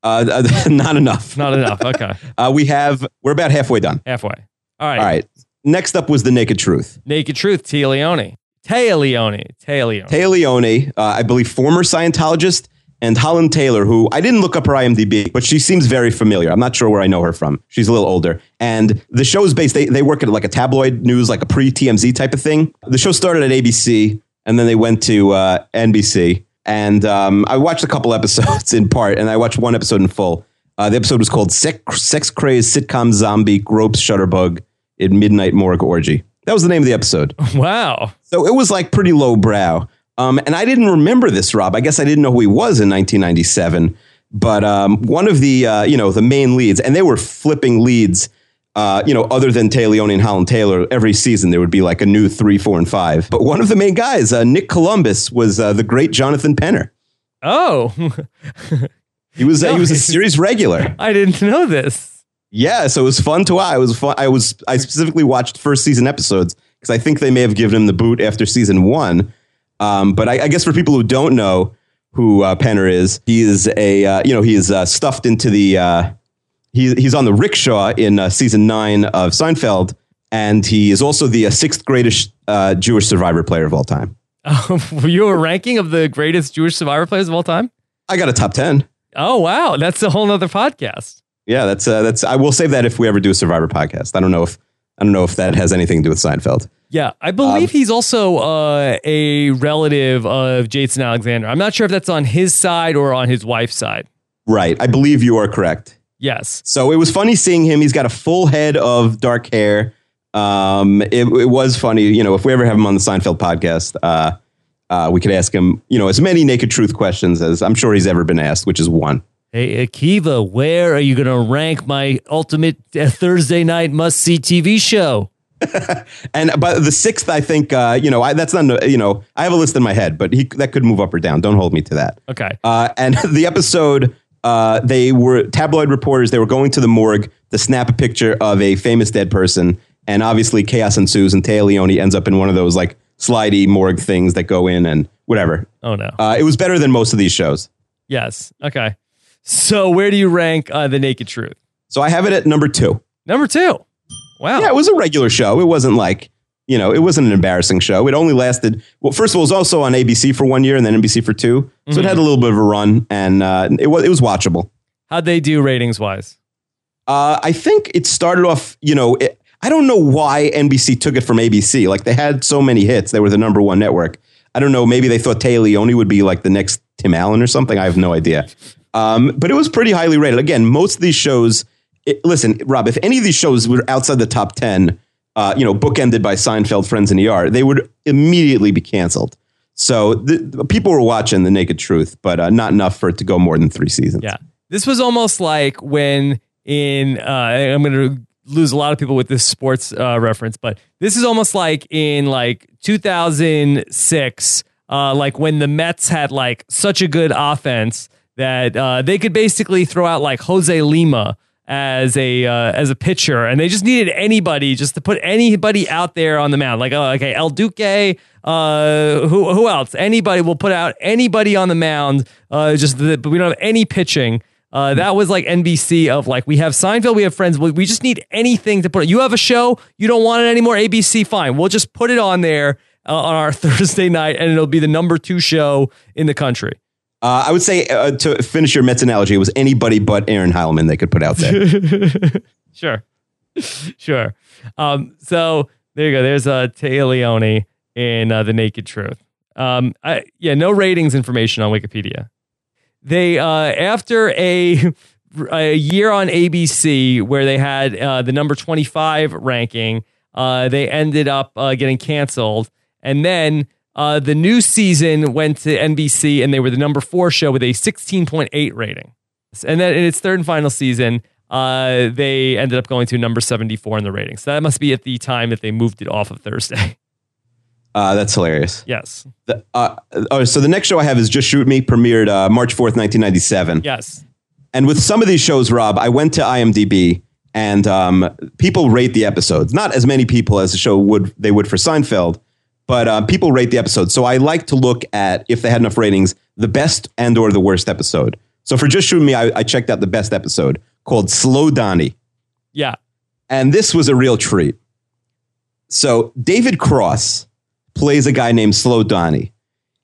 S2: Uh, not enough.
S1: Not enough. Okay.
S2: uh, we have. We're about halfway done.
S1: Halfway. All right.
S2: All right. Next up was the Naked Truth.
S1: Naked Truth. Tia Leone. Téa Leoni.
S2: Téa Leoni. Uh, I believe former Scientologist and Holland Taylor, who I didn't look up her IMDb, but she seems very familiar. I'm not sure where I know her from. She's a little older. And the show is based, they, they work at like a tabloid news, like a pre TMZ type of thing. The show started at ABC and then they went to uh, NBC. And um, I watched a couple episodes in part, and I watched one episode in full. Uh, the episode was called Sex, Sex Crazed Sitcom Zombie Gropes Shutterbug in Midnight Morgue Orgy. That was the name of the episode.
S1: Wow.
S2: So it was like pretty low brow. Um, and I didn't remember this, Rob. I guess I didn't know who he was in 1997. But um, one of the, uh, you know, the main leads, and they were flipping leads uh, you know, other than Téa Leoni and Holland Taylor, every season there would be like a new three, four, and five. But one of the main guys, uh, Nick Columbus, was uh, the great Jonathan Penner.
S1: Oh,
S2: he was no, he was a series regular.
S1: I didn't know this.
S2: Yeah, so it was fun to watch. I was fun. I was I specifically watched first season episodes because I think they may have given him the boot after season one. Um, but I, I, guess for people who don't know who uh, Penner is, he is a uh, you know he is uh, stuffed into the he, he's on the rickshaw in uh, season nine of Seinfeld, and he is also the uh, sixth greatest uh, Jewish survivor player of all time.
S1: Were you a ranking of the greatest Jewish Survivor players of all time?
S2: I got a top ten.
S1: Oh wow, that's a whole nother podcast.
S2: Yeah, that's uh, that's. I will save that if we ever do a Survivor podcast. I don't know if I don't know if that has anything to do with Seinfeld.
S1: Yeah, I believe
S2: Um,
S1: he's also uh, a relative of Jason Alexander. I'm not sure if that's on his side or on his wife's side.
S2: Right. I believe you are correct.
S1: Yes.
S2: So it was funny seeing him. He's got a full head of dark hair. Um, it, it was funny. You know, if we ever have him on the Seinfeld podcast, uh, uh, we could ask him, you know, as many naked truth questions as I'm sure he's ever been asked, which is one.
S1: Hey Akiva, where are you going to rank my ultimate uh, Thursday night must see TV show?
S2: And but the sixth, I think, uh, you know, I, that's not, you know, I have a list in my head, but he that could move up or down. Don't hold me to that.
S1: Okay.
S2: Uh, and the episode, uh, they were tabloid reporters. They were going to the morgue to snap a picture of a famous dead person, and obviously chaos ensues. And Téa Leoni ends up in one of those like slidey morgue things that go in and whatever.
S1: Oh no.
S2: Uh, it was better than most of these shows.
S1: yes. Okay. So where do you rank uh, the Naked Truth?
S2: So I have it at number two.
S1: Number two. Wow.
S2: Yeah, it was a regular show. It wasn't like you know, it wasn't an embarrassing show. It only lasted well. First of all, it was also on ABC for one year and then NBC for 2 so it had a little bit of a run, and uh, it was it was watchable.
S1: How'd they do ratings wise?
S2: Uh, I think it started off, you know, it, I don't know why NBC took it from ABC. Like they had so many hits, they were the number one network. I don't know. Maybe they thought Téa Leoni would be like the next Tim Allen or something. I have no idea. Um, but it was pretty highly rated. Again, most of these shows. It, listen, Rob, if any of these shows were outside the top ten, uh, you know, bookended by Seinfeld, Friends, and ER, they would immediately be canceled. So the, the people were watching The Naked Truth, but uh, not enough for it to go more than three seasons.
S1: Yeah. This was almost like when in uh, I'm going to lose a lot of people with this sports uh, reference, but this is almost like in like 2006, uh, like when the Mets had like such a good offense that uh, they could basically throw out like Jose Lima as a uh, as a pitcher, and they just needed anybody just to put anybody out there on the mound. Like, oh, okay, El Duque, uh, who who else? Anybody will put out anybody on the mound. Uh, just the, but we don't have any pitching. Uh, that was like NBC of like we have Seinfeld, we have Friends. We, we just need anything to put. it. You have a show, you don't want it anymore. ABC, fine. We'll just put it on there uh, on our Thursday night, and it'll be the number two show in the country.
S2: Uh, I would say uh, to finish your Mets analogy, it was anybody but Aaron Heilman they could put out there.
S1: sure, sure. Um, so there you go. There's uh, Leoni in uh, The Naked Truth. Um, I, yeah, no ratings information on Wikipedia. They uh, after a a year on ABC where they had uh, the number 25 ranking, uh, they ended up uh, getting canceled, and then uh, the new season went to NBC, and they were the number four show with a 16.8 rating. And then in its third and final season, uh, they ended up going to number 74 in the ratings. So that must be at the time that they moved it off of Thursday.
S2: Uh, that's hilarious.
S1: yes.
S2: The, uh, oh, so the next show I have is Just Shoot Me, premiered uh, March 4th, 1997.
S1: Yes.
S2: And with some of these shows, Rob, I went to IMDb and um, people rate the episodes. Not as many people as the show would they would for Seinfeld, but uh, people rate the episodes. So I like to look at if they had enough ratings, the best and or the worst episode. So for Just shooting Me, I, I checked out the best episode called Slow Donnie.
S1: Yeah.
S2: And this was a real treat. So David Cross plays a guy named Slow Donnie.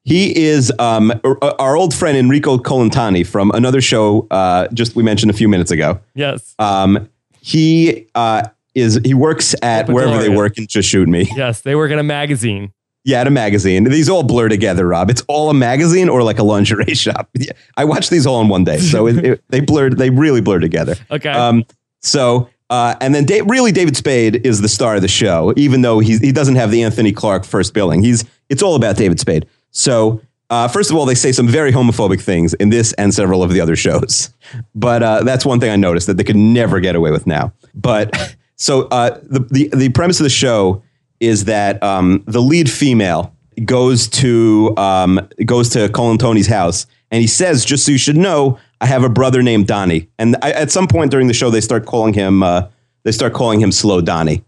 S2: He is um, our our old friend Enrico Colantoni from another show uh, just we mentioned a few minutes ago.
S1: Yes.
S2: Um, he uh, is he works at wherever they work and just shoot me.
S1: Yes. They work in a magazine.
S2: Yeah, at a magazine. These all blur together, Rob. It's all a magazine or like a lingerie shop. Yeah, I watched these all in one day, so it, it, they blurred. They really blur together.
S1: Okay.
S2: Um, so, uh, and then da- really, David Spade is the star of the show, even though he's, he doesn't have the Anthony Clark first billing. He's it's all about David Spade. So, uh, first of all, they say some very homophobic things in this and several of the other shows. But uh, that's one thing I noticed that they could never get away with now. But so uh, the, the the premise of the show is that um, the lead female goes to um, goes to Colantoni's house, and he says, "Just so you should know, I have a brother named Donnie." And I, at some point during the show, they start calling him uh, they start calling him Slow Donnie,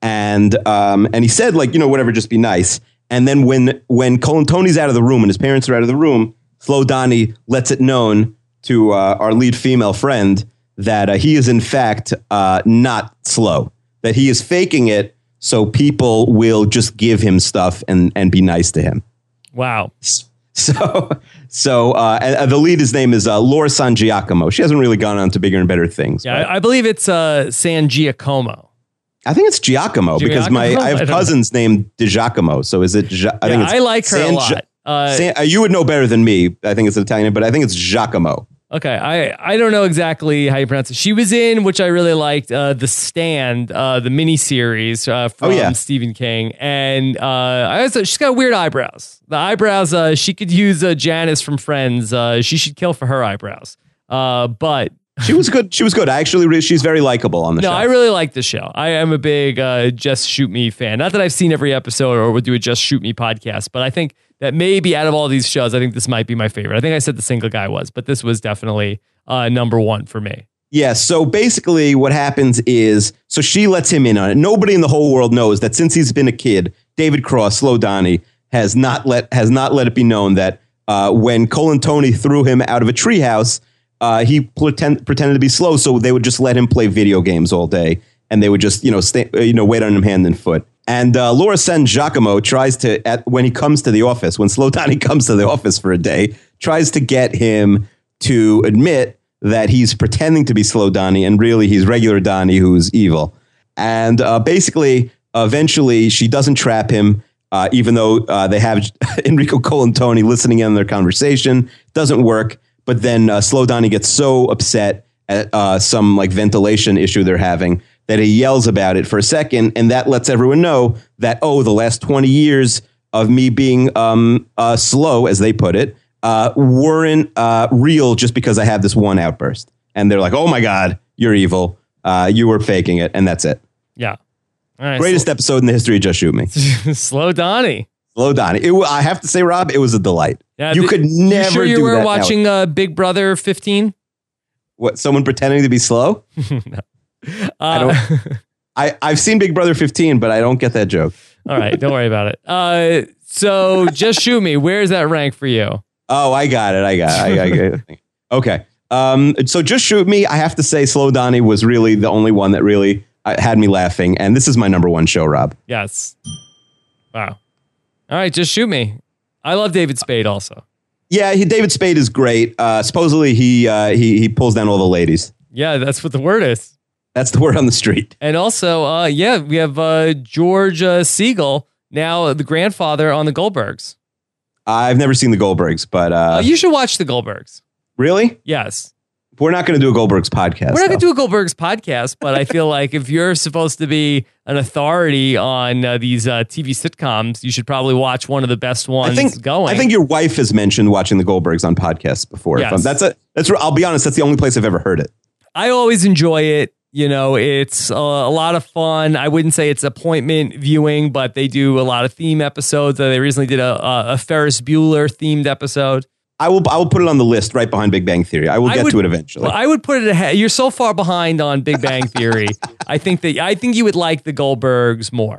S2: and um, and he said, like, you know, whatever, just be nice. And then when when Colantoni's out of the room and his parents are out of the room, Slow Donnie lets it known to uh, our lead female friend that uh, he is in fact uh, not slow, that he is faking it so people will just give him stuff and and be nice to him.
S1: Wow.
S2: So, so uh, the lead, his name is uh, Laura San Giacomo. She hasn't really gone on to bigger and better things.
S1: Yeah, I, I believe it's uh, San Giacomo.
S2: I think it's Giacomo, because my I
S1: I
S2: have
S1: know.
S2: cousins named Di Giacomo. So is it? Gia- I
S1: Yeah,
S2: think it's
S1: I like her
S2: San
S1: a
S2: Gi-
S1: lot. Uh,
S2: San- uh, you would know better than me. I think it's Italian, but I think it's Giacomo.
S1: Okay, I, I don't know exactly how you pronounce it. She was in, which I really liked, uh, The Stand, uh, the miniseries uh, from
S2: Oh, yeah.
S1: Stephen King. And uh, I also, she's got weird eyebrows. The eyebrows, uh, she could use uh, Janice from Friends. Uh, she should kill for her eyebrows. Uh, but
S2: She was good. She was good. I actually, re- she's very likable on the
S1: no,
S2: show.
S1: No, I really like the show. I am a big uh, Just Shoot Me fan. Not that I've seen every episode or would do a Just Shoot Me podcast, but I think that maybe out of all these shows, I think this might be my favorite. I think I said The Single Guy was, but this was definitely uh, number one for me.
S2: Yeah. So basically, what happens is, so she lets him in on it. Nobody in the whole world knows that since he's been a kid, David Cross, Slow Donnie, has not let has not let it be known that uh, when Colantoni threw him out of a treehouse, uh, he pretend, pretended to be slow, so they would just let him play video games all day, and they would just you know stay, uh, you know wait on him hand and foot. And uh, Laura San Giacomo tries to at, when he comes to the office, when Slow Donnie comes to the office for a day, tries to get him to admit that he's pretending to be slow Donnie and really he's regular Donnie who's evil. And uh, basically, eventually, she doesn't trap him, uh, even though uh, they have Enrico Colantoni listening in on their conversation. Doesn't work. But then uh, Slow Donnie gets so upset at uh, some like ventilation issue they're having that he yells about it for a second, and that lets everyone know that oh, the last twenty years of me being um, uh, slow, as they put it, uh, weren't uh, real just because I had this one outburst. And they're like, oh my God, you're evil. Uh, you were faking it. And that's it.
S1: Yeah. All right.
S2: Greatest episode in the history of Just Shoot Me.
S1: Slow, Donnie.
S2: Slow Donnie. It, I have to say, Rob, it was a delight.
S1: Yeah,
S2: you could never
S1: You sure you
S2: do
S1: were
S2: that
S1: watching uh, Big Brother 15?
S2: What, someone pretending to be slow?
S1: Uh,
S2: I, I've seen Big Brother 15, but I don't get that joke.
S1: all right, don't worry about it. Uh, so just shoot me. Where's that rank for you?
S2: Oh, I got it. I got it. I, I got it. Okay. Um, so just shoot me. I have to say, Slow Donnie was really the only one that really uh, had me laughing. And this is my number one show, Rob.
S1: Yes. Wow. All right, just shoot me. I love David Spade also.
S2: Yeah, he, David Spade is great. Uh, supposedly he, uh, he he pulls down all the ladies.
S1: Yeah, that's what the word is.
S2: That's the word on the street.
S1: And also, uh, yeah, we have uh, George uh, Segal, now the grandfather on the Goldbergs.
S2: I've never seen the Goldbergs, but uh,
S1: Uh, you should watch the Goldbergs.
S2: really,
S1: Yes.
S2: we're not going to do a Goldbergs podcast.
S1: We're not going to do a Goldbergs podcast, but I feel like if you're supposed to be an authority on uh, these uh, TV sitcoms, you should probably watch one of the best ones
S2: I think
S1: going.
S2: I think your wife has mentioned watching the Goldbergs on podcasts before.
S1: Yes.
S2: That's a that's. I'll be honest. That's the only place I've ever heard it.
S1: I always enjoy it. You know, it's uh, a lot of fun. I wouldn't say it's appointment viewing, but they do a lot of theme episodes. They recently did a, a, a Ferris Bueller themed episode.
S2: I will. I will put it on the list right behind Big Bang Theory. I will
S1: I
S2: get
S1: would-
S2: to it eventually.
S1: I would put it ahead. You're so far behind on Big Bang Theory. I think that I think you would like the Goldbergs more.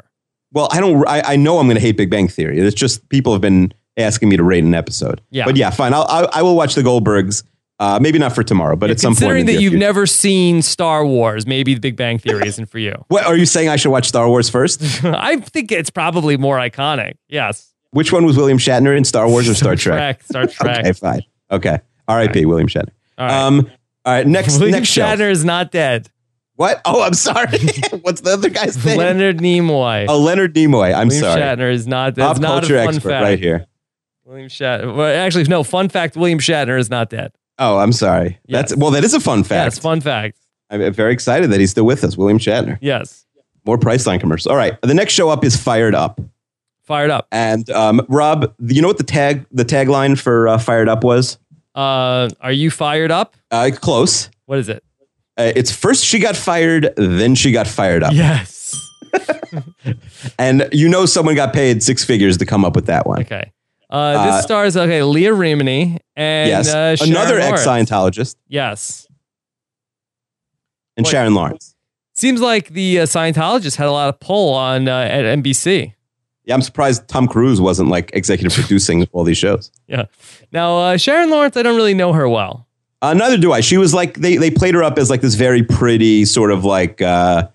S2: Well, I don't. I, I know I'm going to hate Big Bang Theory. It's just people have been asking me to rate an episode.
S1: Yeah.
S2: But yeah, fine. I'll, I, I will watch the Goldbergs. Uh, maybe not for tomorrow, but at some point.
S1: Considering that you've
S2: future.
S1: never seen Star Wars, maybe the Big Bang Theory isn't for you.
S2: What are you saying? I should watch Star Wars first.
S1: I think it's probably more iconic. Yes.
S2: Which one was William Shatner in Star Wars or Star Trek?
S1: Star Trek.
S2: Okay, fine. Okay. R.I.P. William Shatner.
S1: All right.
S2: Um. All right. Next.
S1: William
S2: next show.
S1: Shatner is not dead.
S2: What? Oh, I'm sorry. What's the other guy's name?
S1: Leonard Nimoy.
S2: Oh, Leonard Nimoy. I'm sorry.
S1: William
S2: sorry.
S1: Shatner is not dead.
S2: Pop
S1: not
S2: culture
S1: a fun
S2: expert
S1: fact.
S2: right here.
S1: William Shatner. Well, actually, no. Fun fact: William Shatner is not dead.
S2: Oh, I'm sorry. That's well, that is a fun fact.
S1: Yes, fun fact.
S2: I'm very excited that he's still with us, William Shatner.
S1: Yes,
S2: More Priceline commercials. All right. The next show up is Fired Up.
S1: fired up.
S2: And um, Rob, you know what the tag the tagline for uh, Fired Up was?
S1: Uh, are you fired up?
S2: Uh, close.
S1: What is it?
S2: Uh, it's first she got fired, then she got fired up.
S1: Yes.
S2: And you know someone got paid six figures to come up with that one.
S1: Okay. Uh, this
S2: Uh,
S1: stars okay Leah Remini and
S2: yes.
S1: uh,
S2: Another ex Scientologist
S1: Yes.
S2: and
S1: What?
S2: Sharon Lawrence.
S1: Seems like the uh, Scientologists had a lot of pull on uh, at NBC.
S2: Yeah, I'm surprised Tom Cruise wasn't like executive producing all these shows.
S1: Yeah. Now uh, Sharon Lawrence, I don't really know her well.
S2: Uh, neither do I. She was like they they played her up as like this very pretty sort of like uh,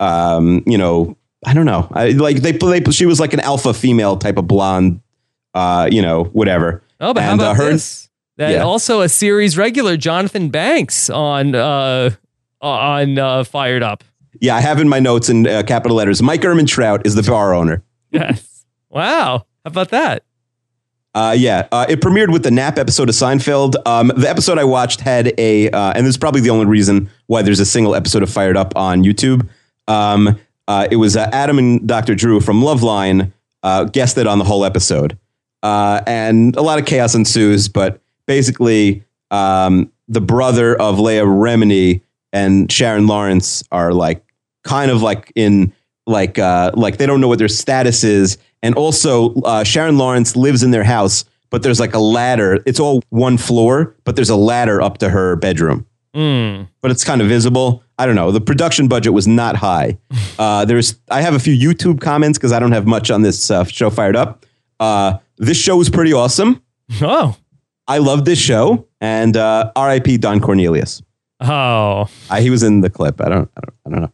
S2: um, you know I don't know I, like they they she was like an alpha female type of blonde uh, you know, whatever.
S1: Oh, but how
S2: And, uh,
S1: about
S2: her-
S1: this? That
S2: Yeah.
S1: also a series regular, Jonathan Banks on uh on uh, Fired Up.
S2: Yeah, I have in my notes in uh, capital letters. Mike Ehrmantraut is the bar owner.
S1: Yes. wow. How about that?
S2: Uh, yeah, uh, it premiered with the Nap episode of Seinfeld. Um, the episode I watched had a, uh, and this is probably the only reason why there's a single episode of Fired Up on YouTube. Um, uh, it was uh, Adam and Dr. Drew from Loveline uh, guested on the whole episode, uh, and a lot of chaos ensues. But basically, um, the brother of Leah Remini and Sharon Lawrence are like kind of like in like uh, like they don't know what their status is, and also uh, Sharon Lawrence lives in their house, but there's like a ladder. It's all one floor, but there's a ladder up to her bedroom,
S1: Mm.
S2: but it's kind of visible. I don't know. The production budget was not high. Uh, there's I have a few YouTube comments because I don't have much on this uh, show fired up. This show was pretty awesome.
S1: Oh.
S2: I love this show, and uh, R.I.P. Don Cornelius.
S1: Oh.
S2: Uh, he was in the clip. I don't. I don't, I don't know.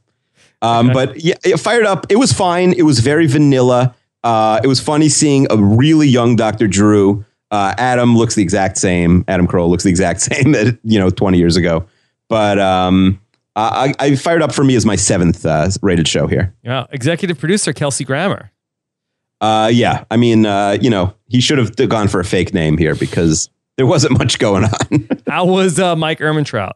S2: Um,
S1: Okay.
S2: But yeah, it fired up. It was fine. It was very vanilla. Uh, it was funny seeing a really young Dr. Drew. Uh, Adam looks the exact same. Adam Carolla looks the exact same. That you know, twenty years ago. But um, I, I fired up for me as my seventh uh, rated show here.
S1: Yeah. Executive producer Kelsey Grammer.
S2: Uh, yeah, I mean, uh, you know, he should have gone for a fake name here because there wasn't much going on.
S1: How was uh, Mike Ehrmantraut?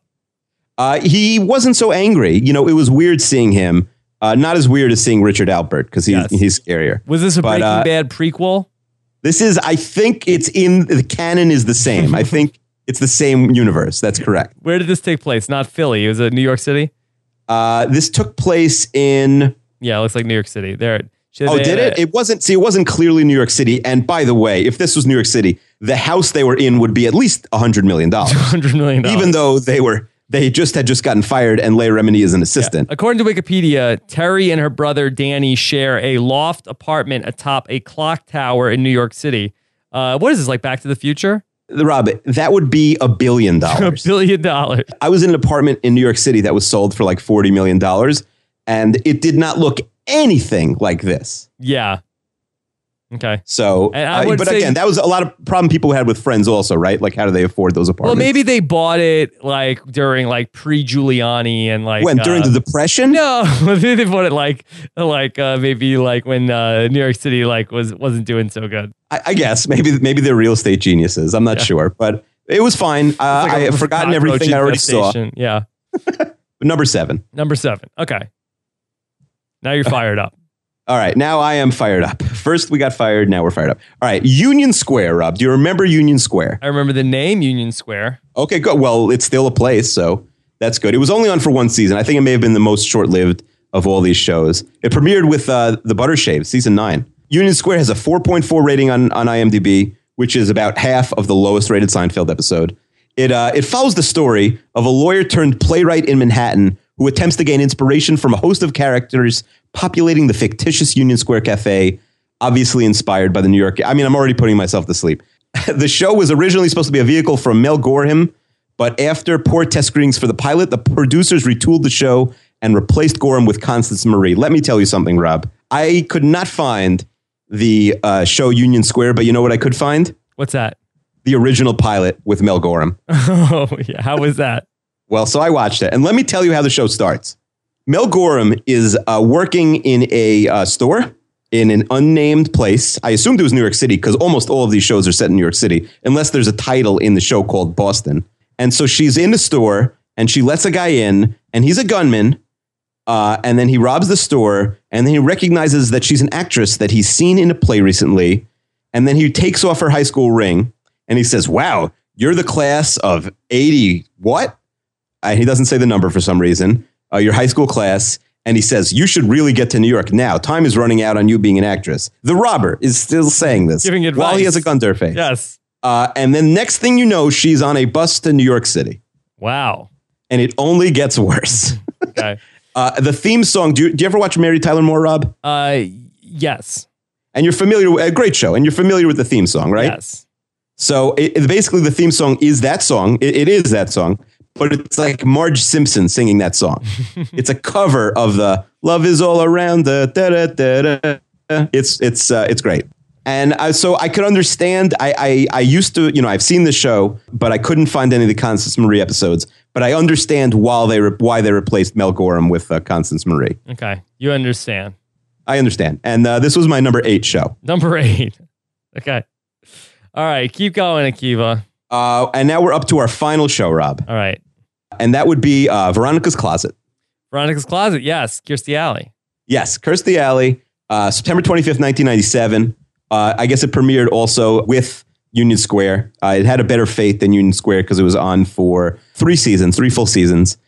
S2: Uh, he wasn't so angry. You know, it was weird seeing him. Uh, not as weird as seeing Richard Alpert because he's
S1: Yes.
S2: he's scarier.
S1: Was this a
S2: But,
S1: Breaking
S2: uh,
S1: Bad prequel?
S2: This is, I think, it's in the canon is the same. I think it's the same universe. That's correct.
S1: Where did this take place? Not Philly. It was it New York City.
S2: Uh, this took place in.
S1: Yeah, it looks like New York City. There.
S2: Oh, did it? It wasn't. See, it wasn't clearly New York City. And by the way, if this was New York City, the house they were in would be at least a hundred million dollars.
S1: Hundred million dollars.
S2: Even though they were, they just had just gotten fired, and Leah Remini is an assistant.
S1: According to Wikipedia, Terry and her brother Danny share a loft apartment atop a clock tower in New York City. Uh, what is this like? Back to the Future?
S2: Rob, that would be a billion dollars.
S1: A billion dollars.
S2: I was in an apartment in New York City that was sold for like $40 million, and it did not look anything like this.
S1: Yeah. Okay.
S2: So,
S1: I
S2: uh, but
S1: say-
S2: again, that was a lot of problem people had with friends also, right? Like, how do they afford those apartments?
S1: Well, maybe they bought it like during like pre Giuliani and like
S2: when during
S1: uh,
S2: the depression.
S1: No, maybe they bought it like like uh, maybe like when uh, New York City like was wasn't doing so good.
S2: I, I guess maybe maybe they're real estate geniuses. I'm not
S1: Yeah.
S2: sure, but it was fine. Uh,
S1: like
S2: I
S1: a
S2: have forgotten everything I already saw.
S1: Yeah.
S2: Number seven.
S1: Number seven. Okay. Now you're fired up.
S2: All right, now I am fired up. First we got fired, now we're fired up. All right, Union Square, Rob. Do you remember Union Square?
S1: I remember the name Union Square.
S2: Okay, good. Well, it's still a place, so that's good. It was only on for one season. I think it may have been the most short-lived of all these shows. It premiered with uh, the Butter Shave, season nine. Union Square has a 4.4 rating on, on IMDb, which is about half of the lowest rated Seinfeld episode. It uh, it follows the story of a lawyer turned playwright in Manhattan who attempts to gain inspiration from a host of characters populating the fictitious Union Square Cafe, obviously inspired by the New York. I mean, I'm already putting myself to sleep. the show was originally supposed to be a vehicle for Mel Gorham, but after poor test screenings for the pilot, the producers retooled the show and replaced Gorham with Constance Marie. Let me tell you something, Rob. I could not find the uh, show Union Square, but you know what I could find?
S1: What's that?
S2: The original pilot with Mel Gorham.
S1: Oh yeah. How was that?
S2: Well, so I watched it, and let me tell you how the show starts. Mel Gorham is uh, working in a uh, store in an unnamed place. I assumed it was New York City because almost all of these shows are set in New York City, unless there's a title in the show called Boston. And so she's in the store, and she lets a guy in, and he's a gunman. Uh, and then he robs the store, and then he recognizes that she's an actress that he's seen in a play recently. And then he takes off her high school ring, and he says, "Wow, you're the class of '80 what?" And he doesn't say the number for some reason, uh, your high school class, and he says, You should really get to New York now. Time is running out on you being an actress. The robber is still saying this
S1: Giving
S2: while he has a gun to her face.
S1: Yes.
S2: Uh, and then next thing you know, she's on a bus to New York City,
S1: Wow.
S2: and it only gets worse.
S1: Okay.
S2: uh, the theme song do you, do you ever watch Mary Tyler Moore, Rob?
S1: Uh, yes.
S2: And you're familiar with a great show, and you're familiar with the theme song, right?
S1: Yes.
S2: So it, it- basically, the theme song is that song. It, it is that song, but it's like Marge Simpson singing that song. it's a cover of the "Love Is All Around." The da, da, da. It's it's uh, it's great. And I, so I could understand. I, I I used to, you know, I've seen the show, but I couldn't find any of the Constance Marie episodes. But I understand why they re- why they replaced Mel Gorham with uh, Constance Marie.
S1: Okay, you understand.
S2: I understand. And uh, this was my number eight show.
S1: Number eight. Okay. All right, keep going, Akiva.
S2: Uh, and now we're up to our final show, Rob,
S1: All right,
S2: and that would be uh, Veronica's Closet.
S1: Veronica's Closet. Yes, Kirstie Alley.
S2: Yes, Kirstie Alley, uh, September 25th, 1997. Uh, I guess it premiered also with Union Square. Uh, it had a better fate than Union Square because it was on for three seasons, three full seasons.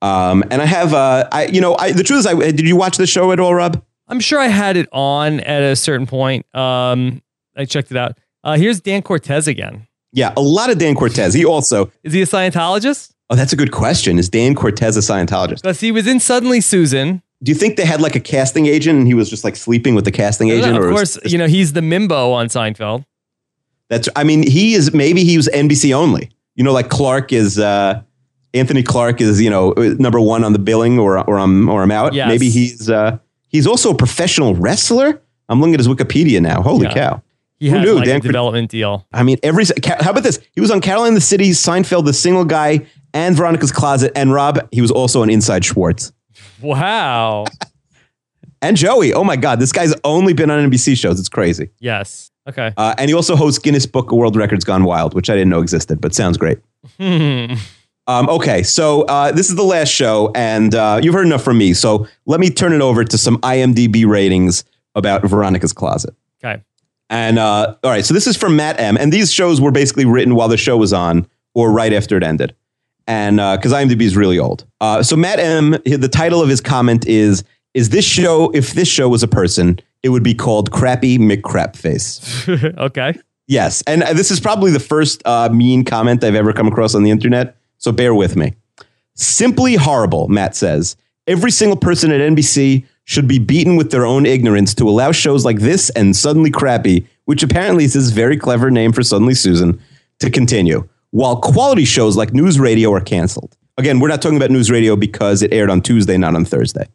S2: Um, and I have, uh, I you know, I, the truth is, I did you watch the show at all, Rob?
S1: I'm sure I had it on at a certain point. Um, I checked it out. Uh, here's Dan Cortese again.
S2: Yeah, a lot of Dan Cortese. He also.
S1: Is he a Scientologist?
S2: Oh, that's a good question. Is Dan Cortese a Scientologist?
S1: Because he was in Suddenly Susan.
S2: Do you think they had like a casting agent and he was just like sleeping with the casting agent?
S1: of
S2: or was-
S1: course, you know he's the Mimbo on Seinfeld.
S2: That's. I mean, he is. Maybe he was NBC only. You know, like Clark is. uh Anthony Clark is. You know, number one on the billing, or or I'm or I'm out.
S1: Yes.
S2: Maybe he's. uh He's also a professional wrestler. I'm looking at his Wikipedia now. Holy
S1: Yeah.
S2: cow!
S1: He
S2: Who
S1: had
S2: knew?
S1: like
S2: Dan
S1: a development deal.
S2: I mean, every. How about this? He was on Caroline the City, Seinfeld, The Single Guy, and Veronica's Closet. And Rob, he was also on Inside Schwartz.
S1: Wow.
S2: And Joey. Oh my God, this guy's only been on NBC shows. It's crazy.
S1: yes. Okay.
S2: Uh, and he also hosts Guinness Book of World Records Gone Wild, which I didn't know existed, but sounds great. Um, okay, so uh, this is the last show, and uh, you've heard enough from me. So let me turn it over to some IMDb ratings about Veronica's Closet.
S1: Okay.
S2: And uh, all right, so this is from Matt M. And these shows were basically written while the show was on or right after it ended. And because IMDb is really old. Uh, so Matt M. The title of his comment is: Is this show? If this show was a person, it would be called Crappy McCrapface.
S1: okay.
S2: Yes, and uh, this is probably the first uh, mean comment I've ever come across on the internet. So bear with me. Simply horrible, Matt says. Every single person at NBC should be beaten with their own ignorance to allow shows like this and Suddenly Crappy, which apparently is his very clever name for Suddenly Susan, to continue, while quality shows like News Radio are canceled. Again, we're not talking about News Radio because it aired on Tuesday, not on Thursday.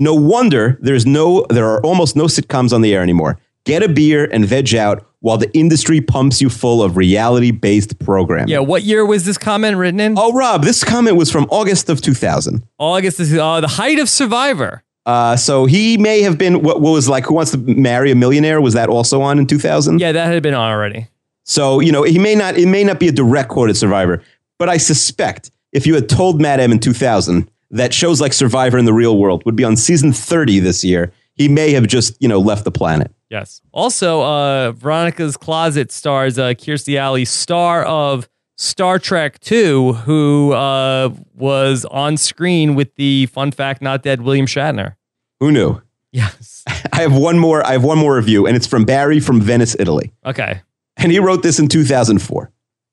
S2: No wonder there's no there are almost no sitcoms on the air anymore. Get a beer and veg out while the industry pumps you full of reality-based programming.
S1: Yeah. What year was this comment written in?
S2: Oh, Rob, this comment was from August of 2000.
S1: August is uh, the height of Survivor.
S2: Uh, so he may have been what, what was like Who Wants to Marry a Millionaire? Was that also on in 2000?
S1: Yeah, that had been on already.
S2: So you know he may not it may not be a direct quote at Survivor, but I suspect if you had told Matt M in 2000 that shows like Survivor in the real world would be on season 30 this year, he may have just you know left the planet.
S1: Yes. Also, uh, Veronica's Closet stars uh, Kirstie Alley, star of Star Trek II, who uh, was on screen with the fun fact not dead William Shatner.
S2: Who knew?
S1: Yes.
S2: I have one more. I have one more review, and it's from Barry from Venice, Italy.
S1: Okay.
S2: And he wrote this in 2004.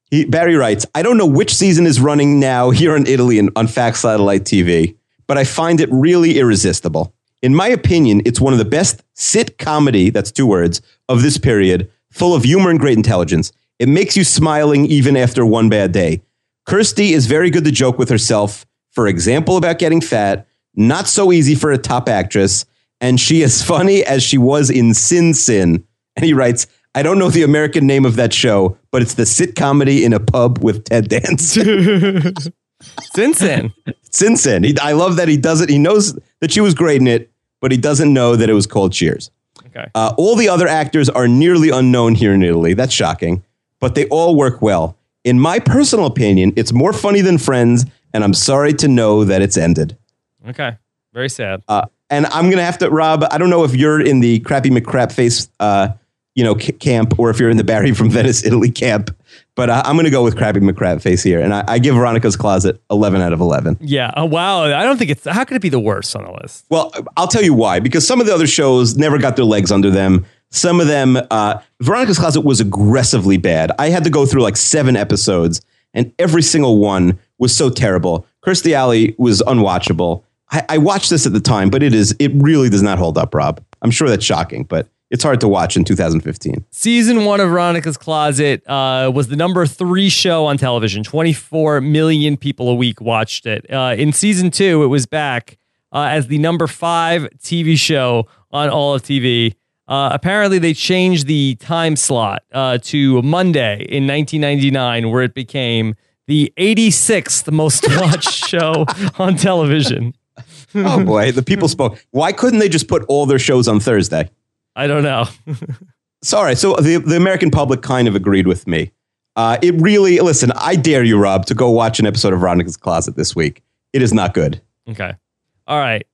S2: He, Barry writes, I don't know which season is running now here in Italy and on Fax Satellite TV, but I find it really irresistible. In my opinion, it's one of the best sit comedy, that's two words, of this period, full of humor and great intelligence. It makes you smiling even after one bad day. Kirsty is very good to joke with herself, for example, about getting fat, not so easy for a top actress, and she is funny as she was in Sin Sin. And he writes, I don't know the American name of that show, but it's the sit comedy in a pub with Ted Danson.
S1: Sinsin.
S2: Sin Sin. He, I love that he does it. He knows that she was great in it, but he doesn't know that it was called Cheers.
S1: Okay.
S2: Uh, all the other actors are nearly unknown here in Italy. That's shocking, but they all work well. In my personal opinion, it's more funny than Friends, and I'm sorry to know that it's ended.
S1: Okay. Very sad.
S2: Uh, and I'm gonna have to, Rob. I don't know if you're in the crappy McCrapface, uh, you know, c- camp, or if you're in the Barry from Venice, Italy camp. But uh, I'm gonna go with crappy McCrapface here, and I, I give Veronica's Closet 11 out of 11.
S1: Yeah. Oh, wow. I don't think it's. How could it be the worst on the list?
S2: Well, I'll tell you why. Because some of the other shows never got their legs under them. Some of them, uh, Veronica's Closet was aggressively bad. I had to go through like seven episodes, and every single one was so terrible. Kirstie Alley was unwatchable. I, I watched this at the time, but it is it really does not hold up, Rob. I'm sure that's shocking, but it's hard to watch in 2015.
S1: Season one of Veronica's Closet uh, was the number three show on television. 24 million people a week watched it. Uh, in season two, it was back uh, as the number five TV show on all of TV. Uh, apparently, they changed the time slot uh, to Monday in 1999, where it became the 86th most watched show on television.
S2: oh boy, the people spoke. Why couldn't they just put all their shows on Thursday?
S1: I don't know.
S2: Sorry. So the, the American public kind of agreed with me. Uh, it really, listen, I dare you, Rob, to go watch an episode of Veronica's Closet this week. It is not good.
S1: Okay. All right.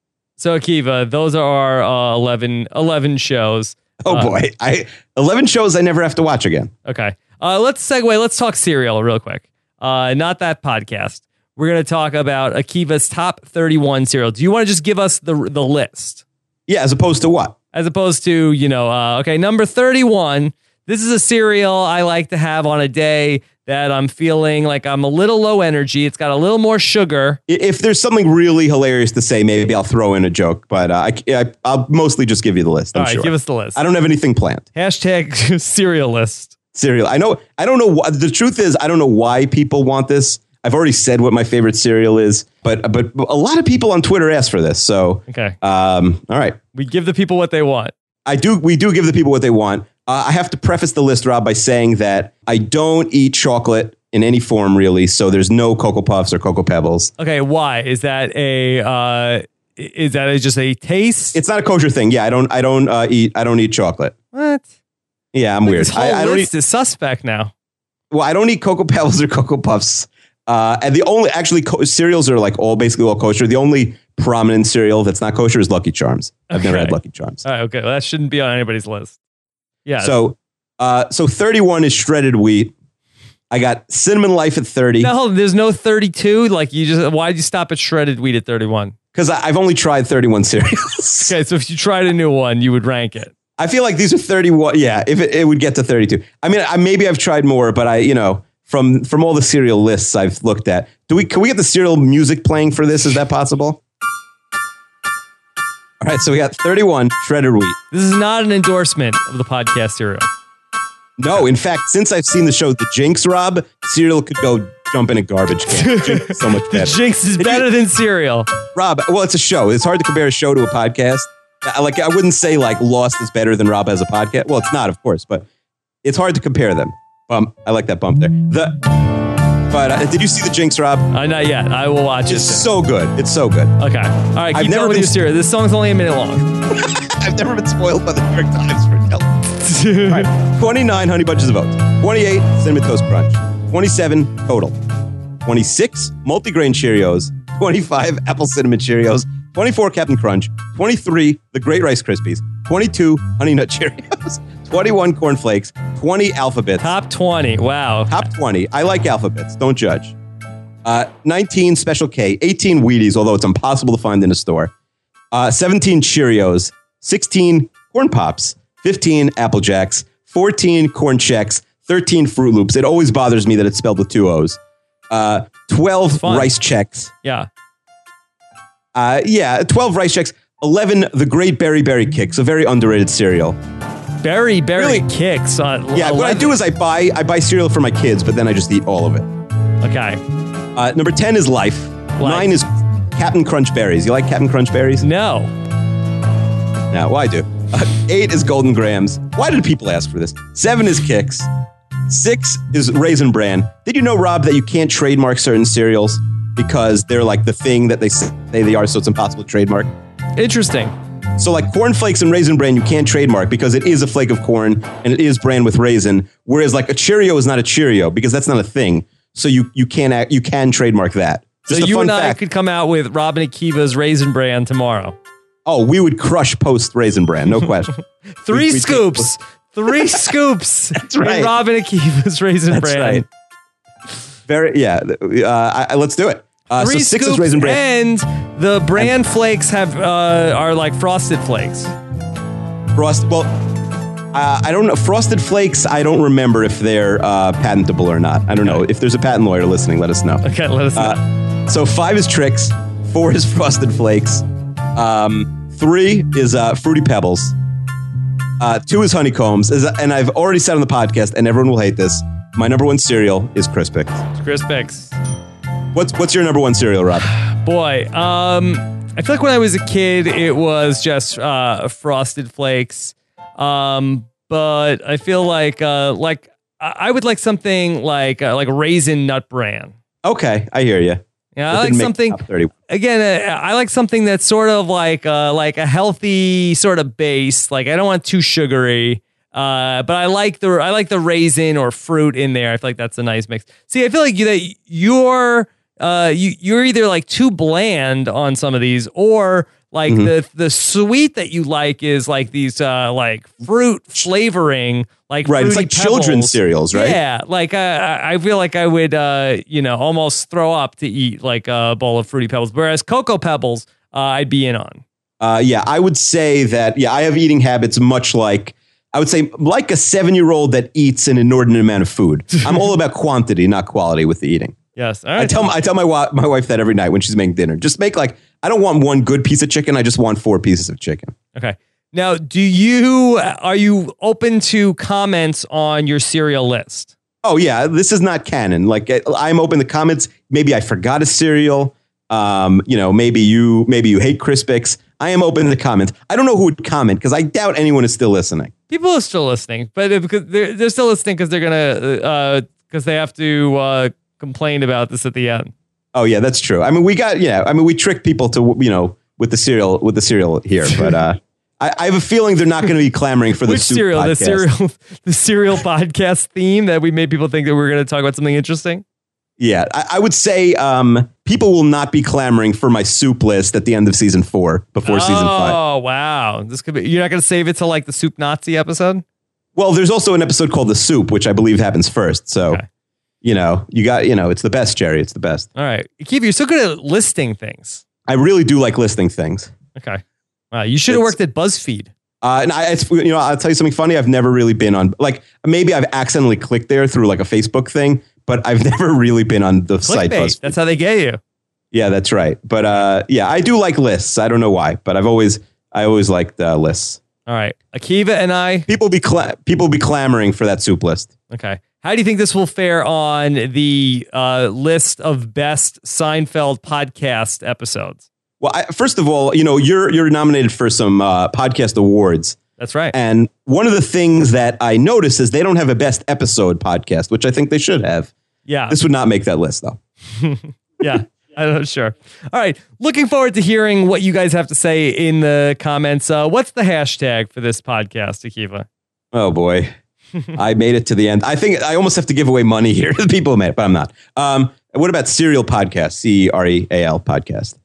S1: So, Akiva, those are our uh, 11, 11 shows.
S2: Oh
S1: Uh,
S2: boy, I 11 shows I never have to watch again.
S1: Okay. Uh, let's segue. Let's talk cereal real quick. Uh, not that podcast. We're going to talk about Akiva's top 31 cereal. Do you want to just give us the, the list?
S2: Yeah, as opposed to what?
S1: as opposed to you know uh, okay number 31 this is a cereal i like to have on a day that i'm feeling like i'm a little low energy it's got a little more sugar
S2: If there's something really hilarious to say, maybe I'll throw in a joke, but uh, I, I, I'll mostly just give you the list. I'm
S1: all right
S2: sure.
S1: give us the list
S2: I don't have anything planned.
S1: hashtag cereal list
S2: Cereal. I know. I don't know. Why, the truth is, I don't know why people want this. I've already said what my favorite cereal is, but but a lot of people on Twitter ask for this. So,
S1: okay
S2: um, all right.
S1: we give the people what they want
S2: I do. We do give the people what they want. Uh, I have to preface the list, Rob, by saying that I don't eat chocolate in any form, really. So there's no Cocoa Puffs or Cocoa Pebbles.
S1: okay why is that a uh, is that a, just a taste
S2: It's not a kosher thing. Yeah, I don't. I don't uh, eat. I don't eat chocolate.
S1: what
S2: Yeah, I'm
S1: Like,
S2: weird.
S1: this whole
S2: I, I don't
S1: list
S2: eat.
S1: is suspect now
S2: Well, I don't eat Cocoa Pebbles or Cocoa Puffs. Uh, and the only actually co- cereals are like all basically all kosher. The only prominent cereal that's not kosher is Lucky Charms. I've never had Lucky Charms.
S1: right okay well, that shouldn't be on anybody's list yeah
S2: So, uh, so 31 is shredded wheat. I got cinnamon life at 30
S1: now, hold on, there's no 32 like you just why did you stop at shredded wheat at 31
S2: because I've only tried 31 cereals.
S1: Okay, so if you tried a new one, you would rank it.
S2: I feel like these are 31. Yeah, if it, it would get to 32. I mean, I, maybe I've tried more, but I, you know, from from all the cereal lists I've looked at, do we can we get the cereal music playing for this? Is that possible? All right, so we got 31 shredded wheat.
S1: This is not an endorsement of the podcast cereal.
S2: No, in fact, since I've seen the show The Jinx, Rob, cereal could go jump in a garbage can. Jinx is so much better.
S1: Jinx is better than cereal.
S2: Rob, well, it's a show. It's hard to compare a show to a podcast. I, like, I wouldn't say like Lost is better than Rob has a podcast. Well, it's not, of course, but it's hard to compare them. Bump. I like that bump there. The, but uh, did you see the Jinx, Rob?
S1: Uh, not yet. I will watch it.
S2: It's
S1: soon.
S2: so good. It's so good.
S1: Okay. All right.
S2: I've
S1: Keep
S2: never
S1: going with
S2: been-
S1: your cereal. This song's only a minute long.
S2: I've never been spoiled by the New York Times for. All right, 29 honey bunches of oats, 28 cinnamon toast crunch, 27 total, 26 multigrain Cheerios, 25 apple cinnamon Cheerios, 24 Captain Crunch, 23 the Great Rice Krispies, 22 Honey Nut Cheerios, 21 Corn Flakes, 20 Alphabets.
S1: Top 20. Wow.
S2: Top 20. I like alphabets. Don't judge. Uh, 19 Special K, 18 Wheaties, although it's impossible to find in a store. Uh, 17 Cheerios, 16 Corn Pops, 15 Apple Jacks, 14 Corn Chex, 13 Froot Loops. It always bothers me that it's spelled with two O's. Uh, 12. Rice Chex.
S1: Yeah.
S2: Uh, yeah, 12 Rice Chex. 11 The Great Berry Berry Kix, a very underrated cereal.
S1: Berry, berry
S2: Really?
S1: kicks on.
S2: Yeah, what I
S1: 11.
S2: do is I buy I buy cereal for my kids, but then I just eat all of it.
S1: Okay.
S2: Uh, number 10 is Life. Nine is Captain Crunch Berries. You like Captain Crunch Berries?
S1: No.
S2: No, well, I do. Uh, eight is Golden Grahams. Why did people ask for this? Seven is Kix. Six is Raisin Bran. Did you know, Rob, that you can't trademark certain cereals because they're like the thing that they say they are, so it's impossible to trademark?
S1: Interesting.
S2: So, like corn flakes and raisin bran, you can't trademark because it is a flake of corn and it is bran with raisin. Whereas, like a Cheerio is not a Cheerio because that's not a thing. So you you can you can trademark that.
S1: So
S2: Just a
S1: you and I
S2: fact.
S1: could come out with Robin Akiva's Raisin Bran tomorrow.
S2: Oh, we would crush post raisin bran, no question.
S1: Three
S2: we
S1: scoops. Three scoops. That's
S2: right.
S1: In Robin Akiva's Raisin
S2: That's
S1: Bran.
S2: right. Very yeah. Uh, I- let's do it. Uh, so six is raisin bran.
S1: and the bran flakes have uh, are like frosted flakes.
S2: Frost. Well, uh, I don't know. Frosted flakes. I don't remember if they're uh, patentable or not. I don't know. If there's a patent lawyer listening, let us know.
S1: Okay, let us know.
S2: Uh, so five is Trix. Four is frosted flakes. Um, three is uh, fruity pebbles. Uh, two is honeycombs. And I've already said on the podcast, and everyone will hate this. My number one cereal is Crispix.
S1: Crispix.
S2: What's what's your number one cereal, Rob?
S1: Boy, um, I feel like when I was a kid, it was just uh, frosted flakes. Um, but I feel like uh, like I would like something like uh, like raisin nut bran.
S2: Okay, I hear you.
S1: Yeah, I like something again. Uh, I like something that's sort of like uh, like a healthy sort of base. Like I don't want too sugary, uh, but I like the I like the raisin or fruit in there. I feel like that's a nice mix. See, I feel like you, that you're uh, you you're either like too bland on some of these, or like
S2: Mhm.
S1: the the sweet that you like is like these uh, like fruit flavoring, like
S2: Right, it's like children's cereals, right?
S1: Yeah, like uh, I I feel like I would uh, you know almost throw up to eat like a bowl of fruity pebbles, whereas cocoa pebbles uh, I'd be in on.
S2: Uh, yeah, I would say that. Yeah, I have eating habits much like I would say like a seven-year-old that eats an inordinate amount of food. I'm all about quantity, not quality, with the eating.
S1: Yes, all
S2: I tell I tell my wa- my wife that every night when she's making dinner. Just make like I don't want one good piece of chicken. I just want four pieces of chicken.
S1: Okay. Now, do you are you open to comments on your cereal list?
S2: Oh yeah, this is not canon. Like I- I'm open to comments. Maybe I forgot a cereal. Um, you know, maybe you maybe you hate Crispix. I am open to comments. I don't know who would comment because I doubt anyone is still listening.
S1: People are still listening, but because they're they're still listening because they're gonna uh because they have to uh complain about this at the end.
S2: Oh yeah, that's true. I mean, we got yeah. I mean, we tricked people to you know with the cereal with the cereal here, but uh, I, I have a feeling they're not going to be clamoring for the
S1: cereal? The
S2: podcast.
S1: cereal the cereal podcast theme that we made people think that we were gonna talk about something interesting.
S2: Yeah, I, I would say um, people will not be clamoring for my soup list at the end of season four before season five.
S1: Oh wow, this could be. You're not gonna save it to like the soup Nazi episode.
S2: Well, there's also an episode called the soup, which I believe happens first. So,
S1: Okay.
S2: You know, you got you know, it's the best, Jerry. It's the best.
S1: All right, Akiva, you're so good at listing things.
S2: I really do like listing things.
S1: Okay, wow, you should have worked at BuzzFeed.
S2: Uh, and I, it's, you know, I'll tell you something funny. I've never really been on, like, maybe I've accidentally clicked there through like a Facebook thing, but I've never really been on the site.
S1: Clickbait.
S2: BuzzFeed.
S1: That's how they get you.
S2: Yeah, that's right. But uh, yeah, I do like lists. I don't know why, but I've always, I always liked uh, lists.
S1: All right, Akiva and I.
S2: People be cla- people be clamoring for that soup list.
S1: Okay, how do you think this will fare on the uh, list of best Seinfeld podcast episodes?
S2: Well, I, first of all, you know, you're you're nominated for some uh, podcast awards,
S1: That's right.
S2: and one of the things that I notice is they don't have a best episode podcast, which I think they should have.
S1: Yeah,
S2: This would not make that list though.
S1: yeah. I'm not sure. All right. Looking forward to hearing what you guys have to say in the comments. Uh, what's the hashtag for this podcast, Akiva?
S2: Oh boy. I made it to the end. I think I almost have to give away money here to the people who made it, but I'm not. Um, what about Serial Podcast? C E R E A L Podcast.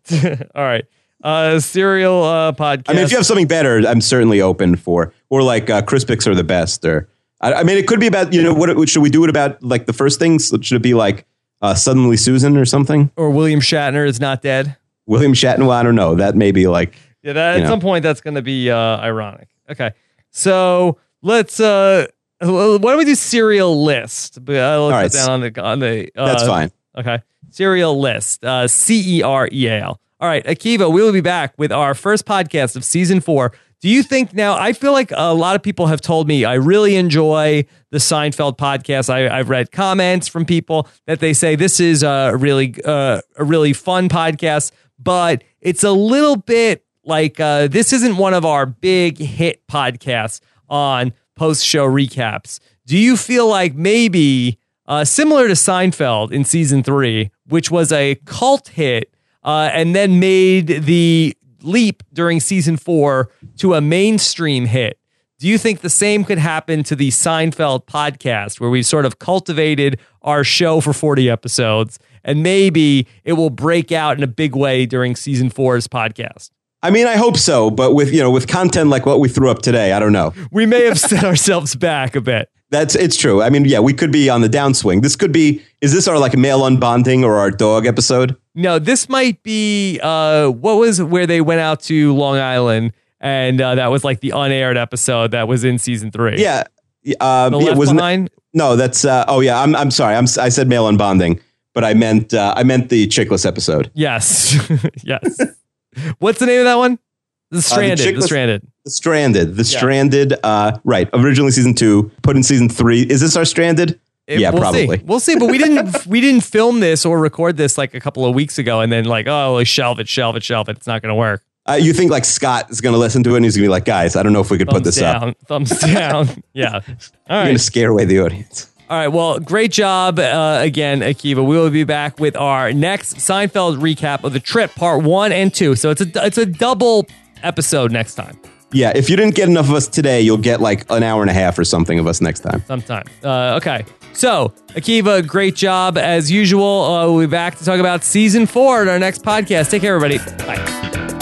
S1: All right. Uh, serial uh, podcast.
S2: I mean, if you have something better, I'm certainly open for. Or like uh, Crispix are the best. Or I, I mean, it could be about you know what should we do it about like the first things? Should it be like uh, suddenly Susan or something?
S1: or William Shatner is not dead.
S2: William Shatner? Well, I don't know. That may be like
S1: Yeah, that, at
S2: know.
S1: some point that's going to be uh, ironic. Okay, so let's. Uh, why don't we do serial list? But I'll
S2: All
S1: put
S2: right.
S1: down on the on the. Uh,
S2: that's fine.
S1: Okay, serial list. Uh, C E R E A L. All right, Akiva, we will be back with our first podcast of season four. Do you think now? I feel like a lot of people have told me I really enjoy the Seinfeld podcast. I, I've read comments from people that they say this is a really uh, a really fun podcast, but it's a little bit like uh, this isn't one of our big hit podcasts on post show recaps. Do you feel like maybe uh, similar to Seinfeld in season three, which was a cult hit, uh, and then made the leap during season four to a mainstream hit? Do you think the same could happen to the Seinfeld podcast, where we've sort of cultivated our show for 40 episodes, and maybe it will break out in a big way during season four's podcast?
S2: I mean, I hope so, but with you know with content like what we threw up today, I don't know.
S1: We may have set ourselves back a bit.
S2: That's it's true. I mean, yeah, we could be on the downswing. This could be. Is this our like male unbonding or our dog episode?
S1: No, this might be uh, what was where they went out to Long Island, and uh, that was like the unaired episode that was in season three.
S2: Yeah. Um,
S1: the
S2: yeah,
S1: left
S2: wasn't it-
S1: behind.
S2: No, that's. Uh, oh yeah, I'm. I'm sorry. I'm. I said male unbonding, but I meant. Uh, I meant the chickless episode.
S1: Yes, yes. What's the name of that one? The stranded. the,
S2: Chickless-
S1: stranded.
S2: The stranded. The
S1: Yeah.
S2: stranded. Uh, right. Originally season two, put in season three. Is this our stranded?
S1: It-
S2: yeah,
S1: we'll
S2: probably.
S1: See. We'll see. But we didn't. we didn't film this or record this like a couple of weeks ago, and then like, oh, like, shelve it, shelve it, shelve it. It's not going to work.
S2: Uh, you think like Scott is going to listen to it and he's going to be like, guys, I don't know if we could put this
S1: down.
S2: up.
S1: Thumbs down. Yeah. All
S2: You're going to scare away the audience.
S1: All right. Well, great job uh, again, Akiva. We will be back with our next Seinfeld recap of the trip, part one and two. So it's a it's a double episode next time.
S2: Yeah, if you didn't get enough of us today, you'll get like an hour and a half or something of us next time.
S1: sometime. Uh, okay. So, Akiva, great job as usual. Uh, we'll be back to talk about season four in our next podcast. Take care, everybody. Bye.